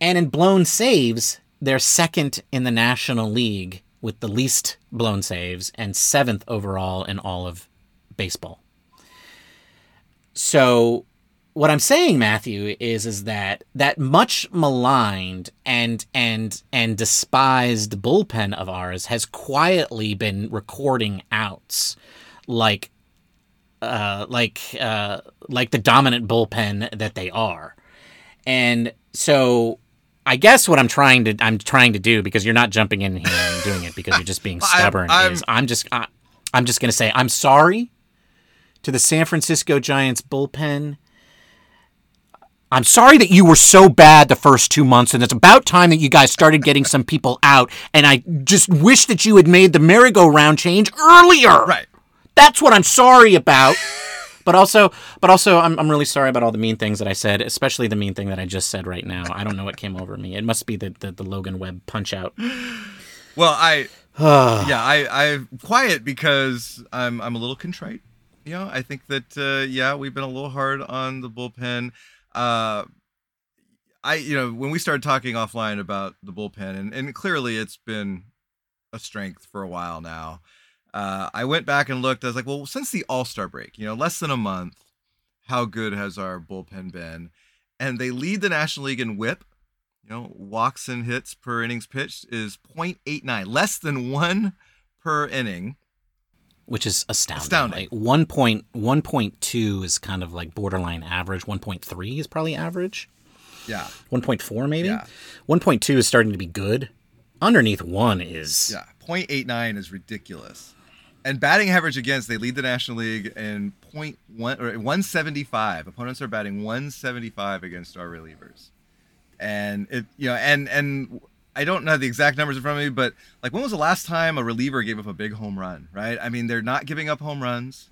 And in blown saves, they're second in the National League with the least blown saves and seventh overall in all of baseball. So what I'm saying, Matthew, is is that that much maligned and and and despised bullpen of ours has quietly been recording outs, like, uh, like uh, like the dominant bullpen that they are, and so. I guess what I'm trying to I'm trying to do because you're not jumping in here and doing it because you're just being stubborn I'm- is I'm just I, I'm just gonna say I'm sorry to the San Francisco Giants bullpen I'm sorry that you were so bad the first two months, and it's about time that you guys started getting some people out. And I just wish that you had made the merry-go-round change earlier. Right. That's what I'm sorry about. But also, but also, I'm, I'm really sorry about all the mean things that I said, especially the mean thing that I just said right now. I don't know what came over me. It must be the the, the Logan Webb punch out. Well, I yeah, I I'm quiet because I'm I'm a little contrite. You know, I think that uh, yeah, we've been a little hard on the bullpen. Uh, I you know when we started talking offline about the bullpen, and and clearly it's been a strength for a while now. Uh, I went back and looked. I was like, well, since the All Star break, you know, less than a month, how good has our bullpen been? And they lead the National League in WHIP. You know, walks and hits per innings pitched is 0.89, less than one per inning. Which is astounding. Astounding. Like one point one point two is kind of like borderline average. One point three is probably average. Yeah, One point four maybe. Yeah. One point two is starting to be good. Underneath one is yeah, 0.89 is ridiculous. And batting average against, they lead the National League in 0.1 or 175. Opponents are batting 175 against our relievers. And it, you know, and and I don't know the exact numbers in front of me, but like when was the last time a reliever gave up a big home run? Right? I mean, they're not giving up home runs.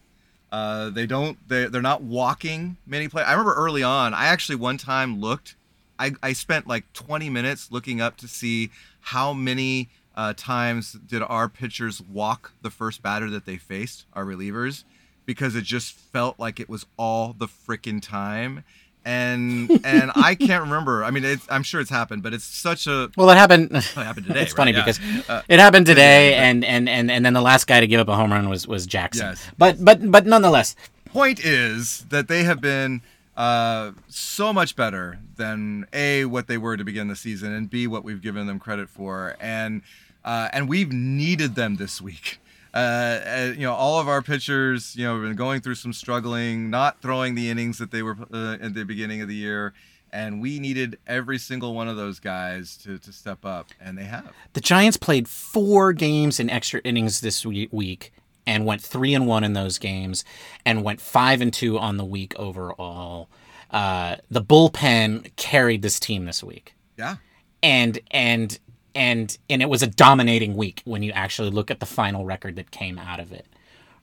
Uh, they don't. They they're not walking many play. I remember early on. I actually one time looked. I I spent like 20 minutes looking up to see how many uh, times did our pitchers walk the first batter that they faced, our relievers, because it just felt like it was all the freaking time. And and I can't remember. I mean, it's, I'm sure it's happened, but it's such a Well, it happened. it happened today. it's funny? Yeah. because Uh, it happened today, and, and, and, and then the last guy to give up a home run was was Jackson. Yes. But but but nonetheless, point is that they have been uh, so much better than a what they were to begin the season, and b what we've given them credit for, and uh, and we've needed them this week. Uh, uh, you know, all of our pitchers, you know, have been going through some struggling, not throwing the innings that they were uh, at the beginning of the year, and we needed every single one of those guys to to step up, and they have. the Giants played four games in extra innings this week and went three and one in those games, and went five and two on the week overall. Uh, the bullpen carried this team this week. Yeah. and and and and it was a dominating week when you actually look at the final record that came out of it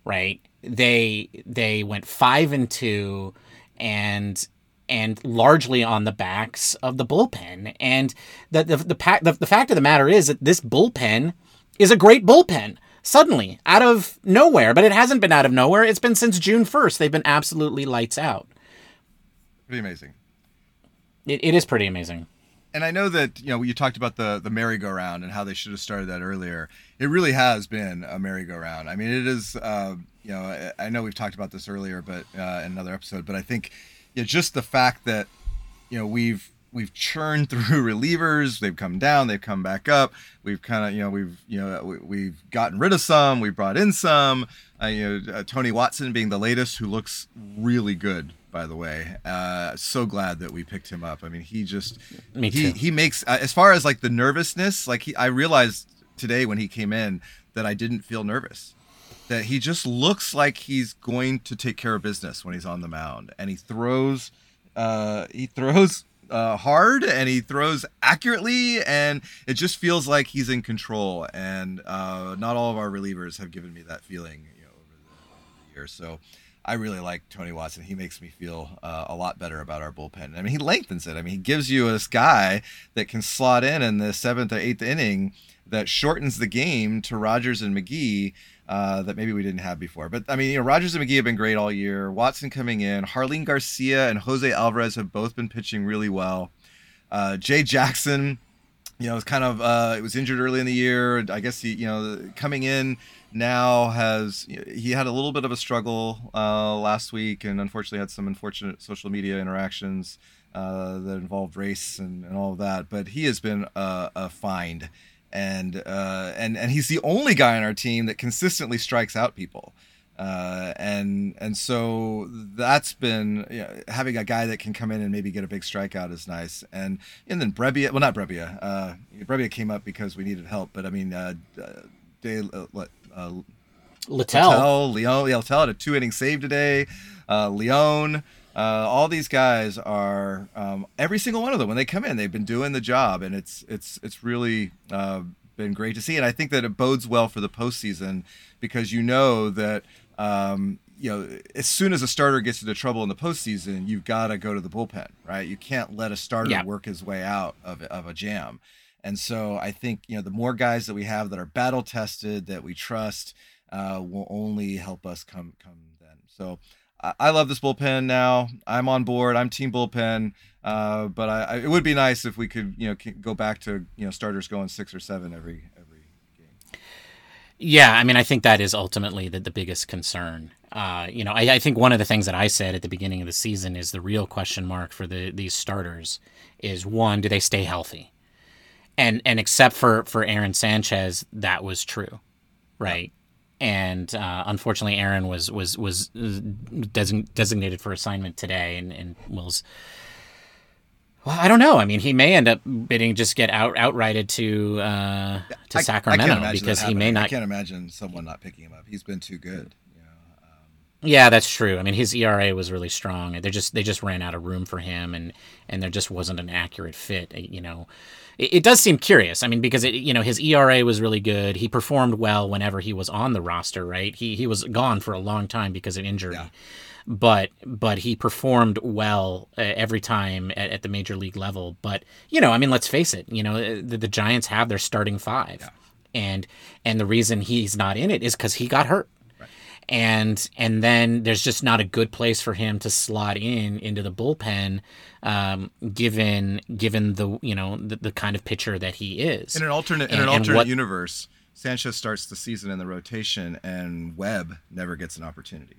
right? They they went five and two and and largely on the backs of the bullpen. And the the the, pa- the, the fact of the matter is that this bullpen is a great bullpen suddenly out of nowhere but it hasn't been out of nowhere. It's been since june 1st they've been absolutely lights out. Pretty amazing. it, it is pretty amazing and I know that you know you talked about the the merry-go-round and how they should have started that earlier. It really has been a merry-go-round. I mean, it is. Uh, you know, I, I know we've talked about this earlier, but uh, in another episode. But I think, know, just the fact that you know we've we've churned through relievers. They've come down. They've come back up. We've kind of you know we've you know we, have gotten rid of some. We've brought in some. Uh, you know, uh, Tony Watson being the latest, who looks really good by the way. Uh, so glad that we picked him up. I mean, he just Me he too. he makes uh, as far as like the nervousness. Like he, I realized today when he came in that I didn't feel nervous. That he just looks like he's going to take care of business when he's on the mound, and he throws, uh, he throws uh, hard and he throws accurately, and it just feels like he's in control. And uh, not all of our relievers have given me that feeling, you know, over the, over the years. So I really like Tony Watson. He makes me feel uh, a lot better about our bullpen. I mean, he lengthens it. I mean, he gives you this guy that can slot in in the seventh or eighth inning that shortens the game to Rogers and McGee. Uh, that maybe we didn't have before. But I mean, you know, Rogers and McGee have been great all year. Watson coming in, Jarlin Garcia and Jose Alvarez have both been pitching really well. Uh, Jay Jackson, you know, was kind of uh, it was injured early in the year. I guess he, you know, coming in now has he had a little bit of a struggle uh, last week, and unfortunately had some unfortunate social media interactions uh, that involved race and, and all of that. But he has been a, a find, and uh, and and he's the only guy on our team that consistently strikes out people. Uh, and and so that's been you know, having a guy that can come in and maybe get a big strikeout is nice. And and then Brebbia, well not Brebbia, uh, Brebbia came up because we needed help. But I mean, uh, De, uh, what uh, Littell. Littell, Leone, yeah, Littell had a two inning save today. Uh, Leone, uh, all these guys are um, every single one of them when they come in, they've been doing the job, and it's it's it's really uh, been great to see. And I think that it bodes well for the postseason because you know that. Um, you know, as soon as a starter gets into trouble in the postseason, you've got to go to the bullpen, right? You can't let a starter Yeah. work his way out of, of a jam. And so I think, you know, the more guys that we have that are battle tested, that we trust, uh, will only help us come come then. So I, I love this bullpen now. I'm on board. I'm team bullpen. Uh, but I, I, it would be nice if we could, you know, go back to, you know, starters going six or seven every every game. Yeah, I mean, I think that is ultimately the, the biggest concern. Uh, you know, I, I think one of the things that I said at the beginning of the season is the real question mark for the these starters is one, do they stay healthy? And and except for for Aaron Sanchez, that was true, right? And uh, unfortunately, Aaron was was was uh, design, designated for assignment today, and and Will's. Well, I don't know. I mean, he may end up bidding just get out outrighted to uh, to I- I Sacramento can't because he may happening. I not can't imagine someone not picking him up. He's been too good. You know? Yeah, that's true. I mean, his ERA was really strong. They just they just ran out of room for him, and and there just wasn't an accurate fit. You know, it, it does seem curious. I mean, because it, you know his ERA was really good. He performed well whenever he was on the roster. Right, he he was gone for a long time because of injury. Yeah. But but he performed well uh, every time at, at the major league level. But you know, I mean, let's face it. You know, uh, the, the Giants have their starting five, and and the reason he's not in it is because he got hurt and and then there's just not a good place for him to slot in into the bullpen um, given given the you know the, the kind of pitcher that he is. In an alternate in an alternate what- universe, Sanchez starts the season in the rotation, and Webb never gets an opportunity.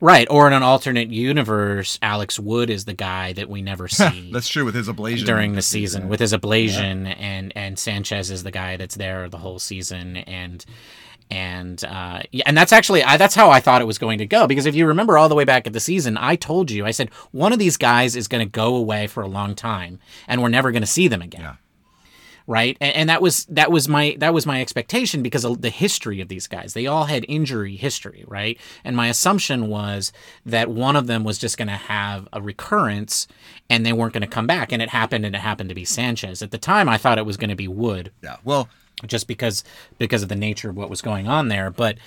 right or in an alternate universe alex wood is the guy that we never see That's true with his ablation during the season. with his ablation and and Sanchez is the guy that's there the whole season and and uh, yeah, and that's actually I, that's how I thought it was going to go because if you remember all the way back at the season, I told you I said one of these guys is going to go away for a long time and we're never going to see them again. Yeah. right? And, and, that was that was my that was my expectation because of the history of these guys. They all had injury history, right? And my assumption was that one of them was just going to have a recurrence, and they weren't going to come back. And it happened, and it happened to be Sanchez. At the time, I thought it was going to be Wood. Yeah. Well, just because because of the nature of what was going on there, but.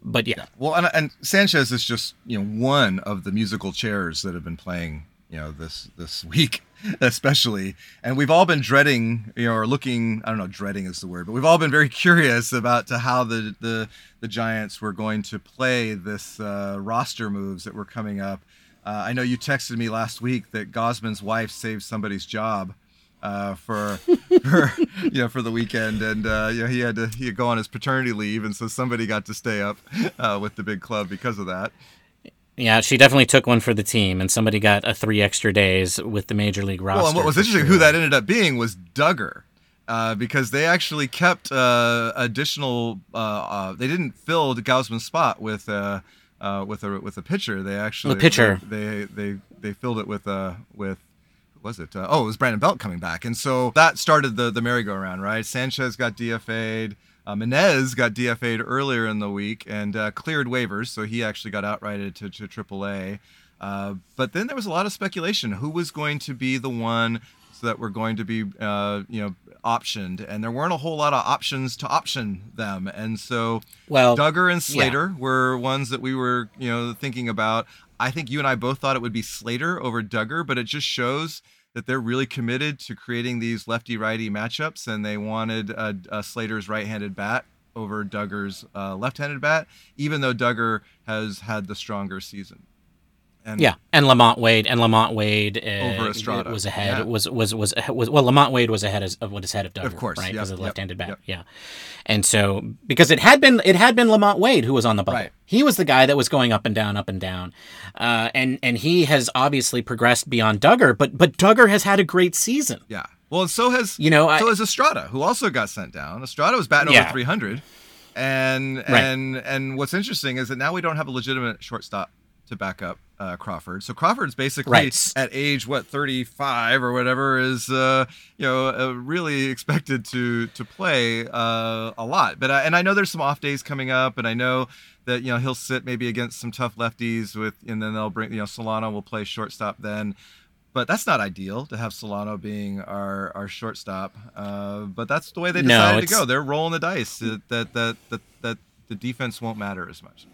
But yeah. yeah. Well, and, and Sanchez is just you know one of the musical chairs that have been playing you know this this week especially and we've all been dreading you know or looking i don't know dreading is the word but we've all been very curious about to how the the, the giants were going to play this uh, roster moves that were coming up uh, i know you texted me last week that Gausman's wife saved somebody's job uh, for for you know for the weekend, and uh, you know he had to he had go on his paternity leave, and so somebody got to stay up uh, with the big club because of that. Yeah, she definitely took one for the team, and somebody got a three extra days with the major league roster. Well, and what was interesting, sure. who that ended up being was Duggar. Uh, because they actually kept uh, additional. Uh, uh they didn't fill Gausman's spot with uh, uh, with a with a pitcher. They actually a pitcher. They, they they they filled it with uh with was it? oh, it was Brandon Belt coming back, and so that started the the merry-go-round, right? Sanchez got DFA'd. Uh, Menez got DFA'd earlier in the week and uh, cleared waivers, so he actually got outrighted to, to AAA. Uh, but then there was a lot of speculation who was going to be the one that were going to be, uh, you know, optioned, and there weren't a whole lot of options to option them. And so, well, Duggar and Slater yeah. were ones that we were, you know, thinking about. I think you and I both thought it would be Slater over Duggar, but it just shows that they're really committed to creating these lefty righty matchups, and they wanted a, a Slater's right handed bat over Duggar's uh, left handed bat, even though Duggar has had the stronger season. And yeah, and LaMonte Wade and LaMonte Wade uh, over Estrada was ahead. Yeah. Was was was was well, LaMonte Wade was ahead of what is ahead of Duggar, of course, right? Yep, of the left-handed yep, bat, yep. yeah. And so because it had been it had been LaMonte Wade who was on the bubble. Right. He was the guy that was going up and down, up and down, uh, and and he has obviously progressed beyond Duggar. But but Duggar has had a great season. Yeah. Well, and so has you know so I, has Estrada, who also got sent down. Estrada was batting yeah. over 300, and right. and and what's interesting is that now we don't have a legitimate shortstop to back up uh, Crawford. So Crawford's basically right. at age what 35 or whatever is uh, you know uh, really expected to to play uh, a lot. But and I know there's some off days coming up, and I know that you know he'll sit maybe against some tough lefties with, and then they'll bring you know Solano will play shortstop then. But that's not ideal to have Solano being our our shortstop. Uh, but that's the way they decided no, to go. They're rolling the dice that that that that, that the defense won't matter as much.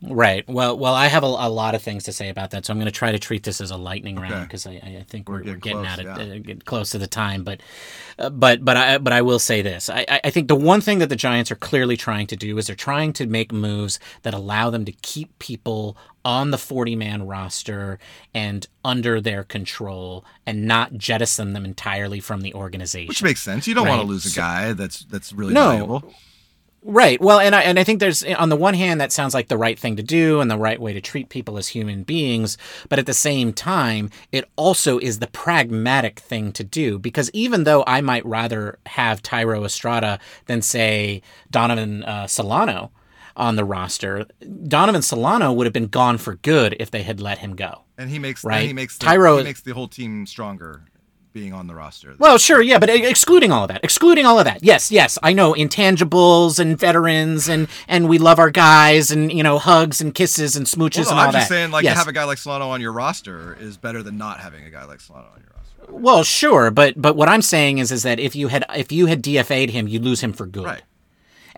Right. Well, well, I have a, a, lot of things to say about that, so I'm going to try to treat this as a lightning okay. round because I, I, think we're, we're getting, getting close, at it, yeah. uh, close to the time. But, uh, but, but I, but I will say this: I, I think the one thing that the Giants are clearly trying to do is they're trying to make moves that allow them to keep people on the 40 man roster and under their control and not jettison them entirely from the organization. Which makes sense. You don't right? want to lose a guy that's that's really no, valuable. Right. Well, and I and I think there's on the one hand that sounds like the right thing to do and the right way to treat people as human beings, but at the same time, it also is the pragmatic thing to do because even though I might rather have Thairo Estrada than say Donovan uh, Solano on the roster, Donovan Solano would have been gone for good if they had let him go. And he makes right. he makes the, Thairo he makes the whole team stronger being on the roster. Well, sure, yeah, but excluding all of that, excluding all of that, yes, yes, I know intangibles and veterans, and and we love our guys, and you know hugs and kisses and smooches well, no, and all I'm that. I'm just saying, like yes. to have a guy like Solano on your roster is better than not having a guy like Solano on your roster. Well, sure, but but what I'm saying is is that if you had if you had DFA'd him, you lose him for good. Right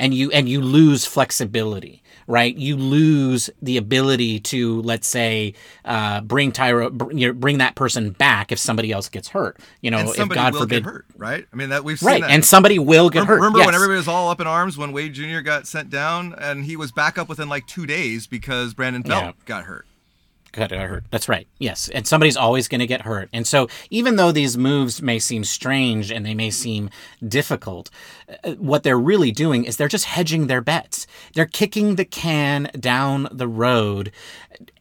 and you and you lose flexibility right you lose the ability to let's say uh, bring Thairo br- bring that person back if somebody else gets hurt you know and if god forbid hurt right i mean that we've right that. and somebody will get remember, hurt remember yes. when everybody was all up in arms when wade jr got sent down and he was back up within like two days because brandon belt yeah. got hurt got hurt. That's right. Yes. And somebody's always going to get hurt. And so, even though these moves may seem strange and they may seem difficult, uh, what they're really doing is they're just hedging their bets. They're kicking the can down the road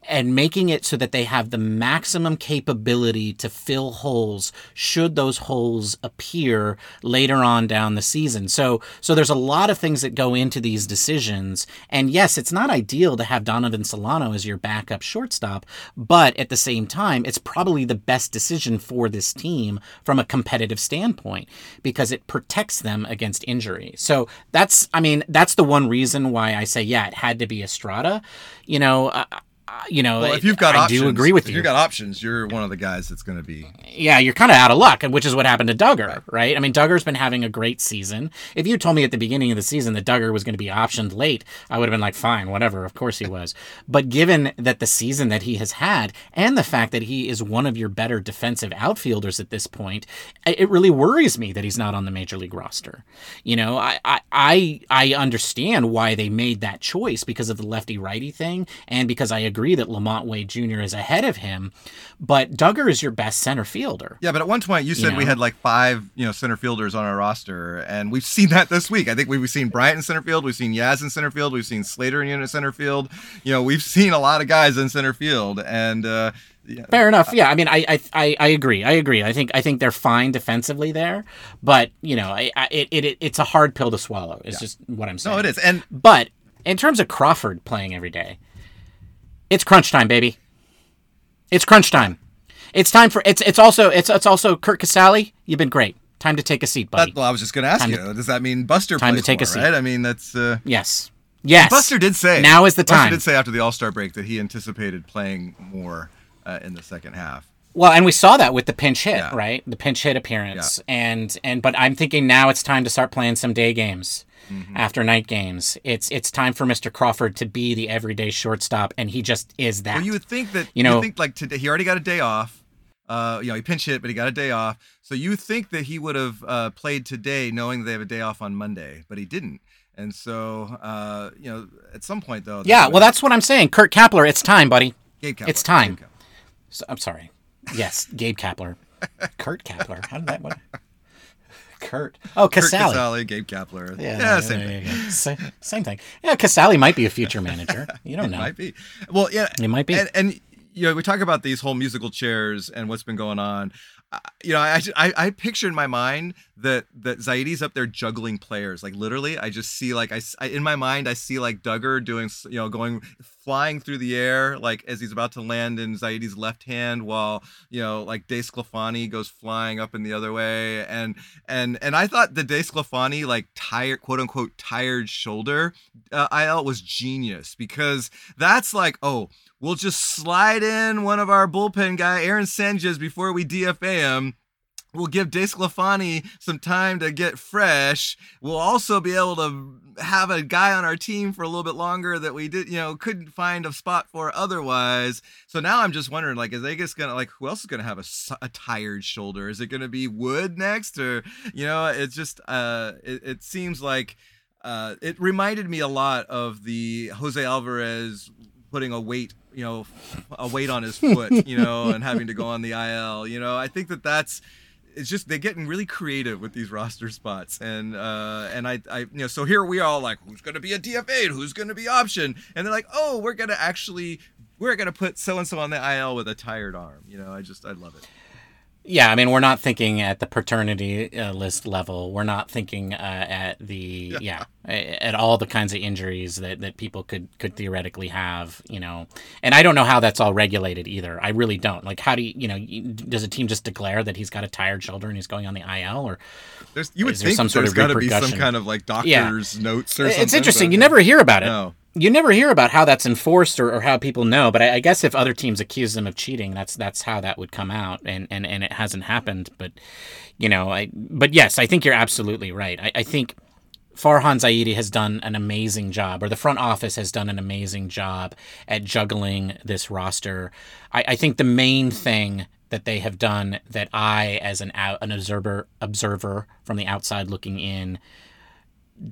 and making it so that they have the maximum capability to fill holes should those holes appear later on down the season. So so there's a lot of things that go into these decisions. And yes, it's not ideal to have Donovan Solano as your backup shortstop but at the same time, it's probably the best decision for this team from a competitive standpoint because it protects them against injury. So that's, I mean, that's the one reason why I say, yeah, it had to be Estrada. You know, uh, Uh, you know, well, if you've got I options, do agree with if you. you've got options, you're one of the guys that's going to be. yeah, you're kind of out of luck, which is what happened to Duggar, right. I mean, Duggar's been having a great season. If you told me at the beginning of the season that Duggar was going to be optioned late, I would have been like, fine, whatever. Of course he was. But given that the season that he has had and the fact that he is one of your better defensive outfielders at this point, it really worries me that he's not on the major league roster. You know, I I I, I understand why they made that choice because of the lefty righty thing, and because I agree that LaMonte Wade Jr. is ahead of him. But Duggar is your best center fielder. Yeah, but at one point you said we know? had like five, you know, center fielders on our roster, and we've seen that this week. I think we've seen Bryant in center field, we've seen Yaz in center field, we've seen Slater in center field. You know, we've seen a lot of guys in center field, and uh, yeah, Fair enough. Yeah, I mean, I, I, I, agree. I agree. I think, I think they're fine defensively there, but you know, I, I, it, it, it's a hard pill to swallow. Is just what I'm saying. no, it is, and But in terms of Crawford playing every day, it's crunch time, baby. It's crunch time. It's time for it's. It's also it's it's also Curt Casali. You've been great. Time to take a seat, buddy. that, well, I was just going to ask Time you, to- does that mean Buster time to take a seat. right? I mean, that's. Uh, yes. Yes. Buster did say now is the Buster time. Buster did say after the All Star break that he anticipated playing more uh, in the second half. Well, and we saw that with the pinch hit, Yeah. right? The pinch hit appearance, and and but I'm thinking now it's time to start playing some day games Mm-hmm. after night games. It's it's time for Mr. Crawford to be the everyday shortstop, and he just is that. Well, you would think that You know, you think like today he already got a day off. Uh, you know, he pinch hit, but he got a day off. So you think that he would have uh, played today, knowing they have a day off on Monday, but he didn't. And so, uh, you know, at some point though, yeah, well, that's what I'm saying. Kurt Kapler, it's time, buddy. Gabe Kapler, it's time. So, I'm sorry. Yes, Gabe Kapler, Kurt Kapler. How did that? What? Kurt. Oh, Curt Casali. Casali, Gabe Kapler. Yeah, same thing. Sa- Same thing. Yeah, Casali might be a future manager. You don't It know. might be. Well, yeah, It might be. And, and you know, we talk about these whole musical chairs and what's been going on. You know, I, I I picture in my mind that that Zaidi's up there juggling players. Like literally, I just see like I in my mind I see like Duggar doing you know going flying through the air like as he's about to land in Zaidi's left hand while you know like DeSclafani goes flying up in the other way and and and I thought the DeSclafani like tired quote unquote tired shoulder uh, IL was genius because that's like oh we'll just slide in one of our bullpen guy Aaron Sanchez before we DFA him We'll give DeSclafani some time to get fresh. We'll also be able to have a guy on our team for a little bit longer that we did, you know, couldn't find a spot for otherwise. So now I'm just wondering, like, is just gonna like who else is gonna have a, a tired shoulder? Is it gonna be Wood next, or you know, it's just uh, it, it seems like uh, it reminded me a lot of the Jose Alvarez putting a weight, you know, a weight on his foot, you know, and having to go on the IL. You know, I think that that's it's just they're getting really creative with these roster spots. And uh and I I you know so here we are like who's going to be a DFA and who's going to be option? And they're like oh we're going to actually we're going to put so and so on the IL with a tired arm you know? I just I love it Yeah, I mean, we're not thinking at the paternity uh, list level. We're not thinking uh, at the yeah. at all the kinds of injuries that, that people could could theoretically have. You know, and I don't know how that's all regulated either. I really don't. Like, how do you you know? Does a team just declare that he's got a tired shoulder and he's going on the IL, or there's you would Is there think some sort there's of got to be some kind of like Yeah. doctor's notes or something it's interesting. You never hear about it. no You never hear about how that's enforced or, or how people know, but I, I guess if other teams accuse them of cheating, that's that's how that would come out, and, and, and it hasn't happened. But you know, I but yes, I think you're absolutely right. I, I think Farhan Zaidi has done an amazing job, or the front office has done an amazing job at juggling this roster. I, I think the main thing that they have done that I, as an out, an observer observer from the outside looking in,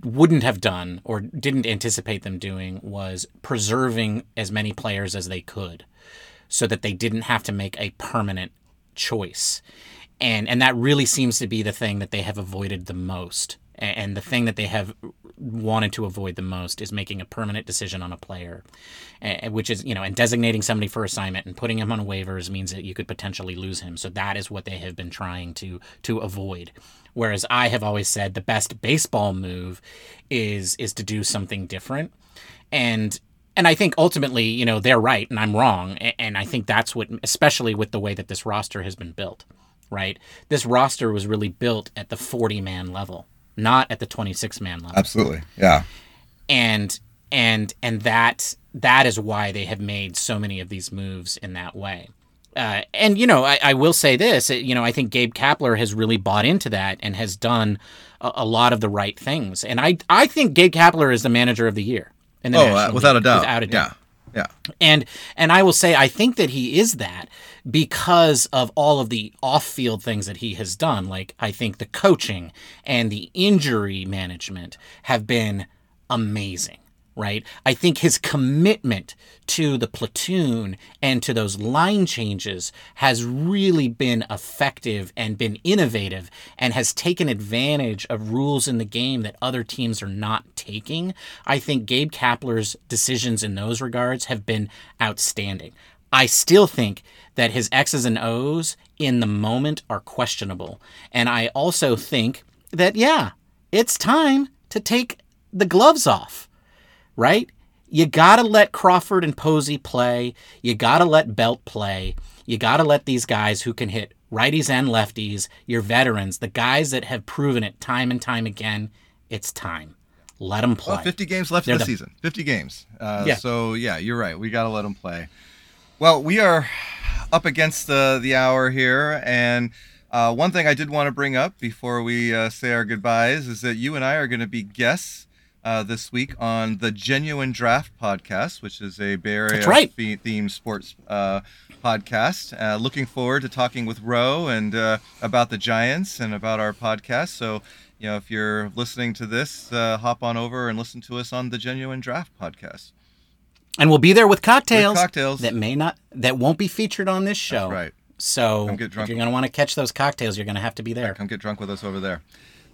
wouldn't have done or didn't anticipate them doing was preserving as many players as they could so that they didn't have to make a permanent choice. And and that really seems to be the thing that they have avoided the most. And the thing that they have wanted to avoid the most is making a permanent decision on a player, which is, you know, and designating somebody for assignment and putting him on waivers means that you could potentially lose him. So that is what they have been trying to to avoid. Whereas I have always said the best baseball move is is to do something different. And and I think ultimately, you know, they're right and I'm wrong. And I think that's what, especially with the way that this roster has been built, right? This roster was really built at the 40 man level, not at the 26 man level. Absolutely. Yeah. And, and, and that, that is why they have made so many of these moves in that way. Uh, and you know, I, I will say this. You know, I think Gabe Kapler has really bought into that and has done a, a lot of the right things. And I, I think Gabe Kapler is the manager of the year. In the Oh, uh, without a doubt. Without a doubt. Yeah. Yeah. And and I will say I think that he is that because of all of the off-field things that he has done. Like I think the coaching and the injury management have been amazing, right? I think his commitment to the platoon and to those line changes has really been effective and been innovative and has taken advantage of rules in the game that other teams are not taking. I think Gabe Kapler's decisions in those regards have been outstanding. I still think that his X's and O's in the moment are questionable. And I also think that, yeah, it's time to take the gloves off, right? You got to let Crawford and Posey play. You got to let Belt play. You got to let these guys who can hit righties and lefties, your veterans, the guys that have proven it time and time again, it's time. Let them play. Well, 50 games left They're in the, the- season. 50 games. Uh, Yeah. So, yeah, you're right. We got to let them play. Well, we are up against the, the hour here. And uh, one thing I did want to bring up before we uh, say our goodbyes is that you and I are going to be guests uh, this week on the Genuine Draft podcast, which is a Bay Area That's right. the- themed sports uh, podcast. Uh, looking forward to talking with Roe and uh, about the Giants and about our podcast. So, you know, if you're listening to this, uh, hop on over and listen to us on the Genuine Draft podcast. and we'll be there with cocktails, cocktails. that may not that won't be featured on this show. right. So if you're going to want to catch those cocktails, you're going to have to be there. Come get drunk with us over there.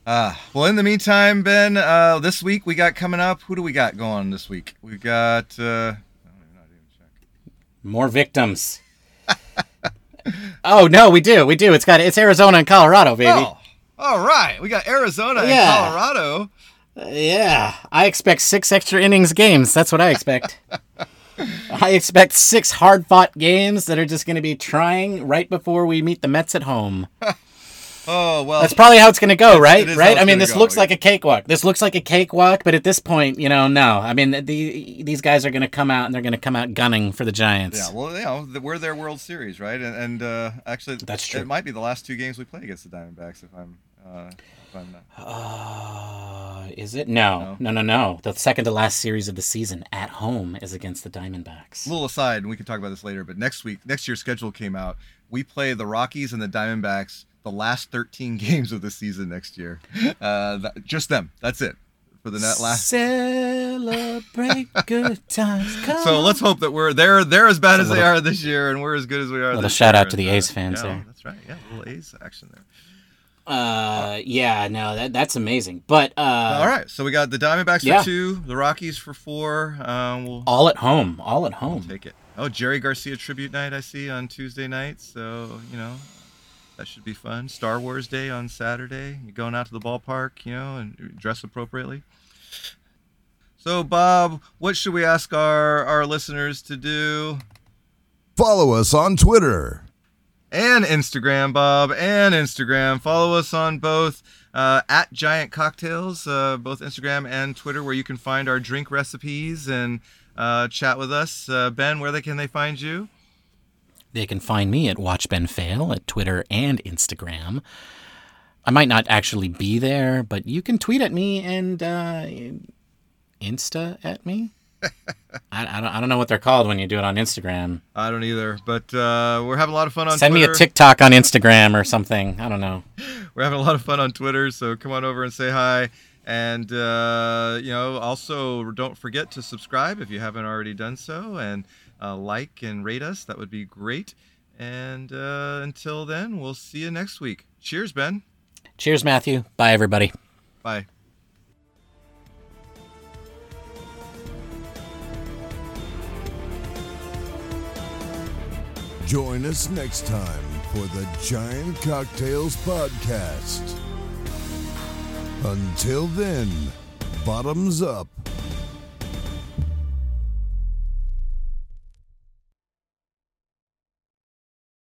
Uh, well, in the meantime, Ben, uh, this week we got coming up. Who do we got going this week? We got. Uh, I don't even know, I didn't even check. More victims. oh no, we do, we do. It's got it's Arizona and Colorado, baby. Oh, all right. We got Arizona Yeah. and Colorado. Yeah, I expect six extra innings games. That's what I expect. I expect six hard fought games that are just going to be trying right before we meet the Mets at home. Oh well. That's probably how it's going to go, right? it is how right? I mean, this go, looks yeah. like a cakewalk. This looks like a cakewalk, but at this point, you know, no. I mean, the, these guys are going to come out and they're going to come out gunning for the Giants. Yeah, well, you know, we're their World Series, right? And, and uh, actually, That's true. It might be the last two games we play against the Diamondbacks, if I'm, uh, if I'm not. Uh, is it? No. no, no, no. The second to last series of the season at home is against the Diamondbacks. A little aside, and we can talk about this later. But next week, next year's schedule came out. We play the Rockies and the Diamondbacks the last 13 games of the season next year. Uh, that, just them. That's it for the net last. Celebrate good times. Come So let's hope that we're they're they're as bad as they are this year, and we're as good as we are. Little this shout year. out to the And, A's fans yeah, there. That's right. Yeah, a little A's action there. Uh, yeah, no, that that's amazing. But uh, All right, so we got the Diamondbacks yeah. for two, the Rockies for four. Um, we'll all at home, all at home. take it. Oh, Jerry Garcia tribute night I see on Tuesday night, so you know that should be fun. Star Wars Day on Saturday. You're going out to the ballpark, you know, and dress appropriately. So, Bob, what should we ask our our listeners to do? Follow us on Twitter. and Instagram, Bob, and Instagram. Follow us on both uh, at Giant Cocktails, uh, both Instagram and Twitter, where you can find our drink recipes and uh, chat with us. Uh, ben, where they can they find you? They can find me at Watch Ben Fail at Twitter and Instagram. I might not actually be there, but you can tweet at me and uh, Insta at me. I, I, don't, I don't know what they're called when you do it on Instagram. I don't either, but uh, we're having a lot of fun on Send Twitter. me a TikTok on Instagram or something. I don't know. We're having a lot of fun on Twitter, so come on over and say hi. And uh, you know, also don't forget to subscribe if you haven't already done so, and uh, like and rate us. That would be great. And uh, until then, we'll see you next week. Cheers, Ben. Cheers, Matthew. Bye, everybody. Bye. Join us next time for the Giant Cocktails Podcast. Until then, bottoms up.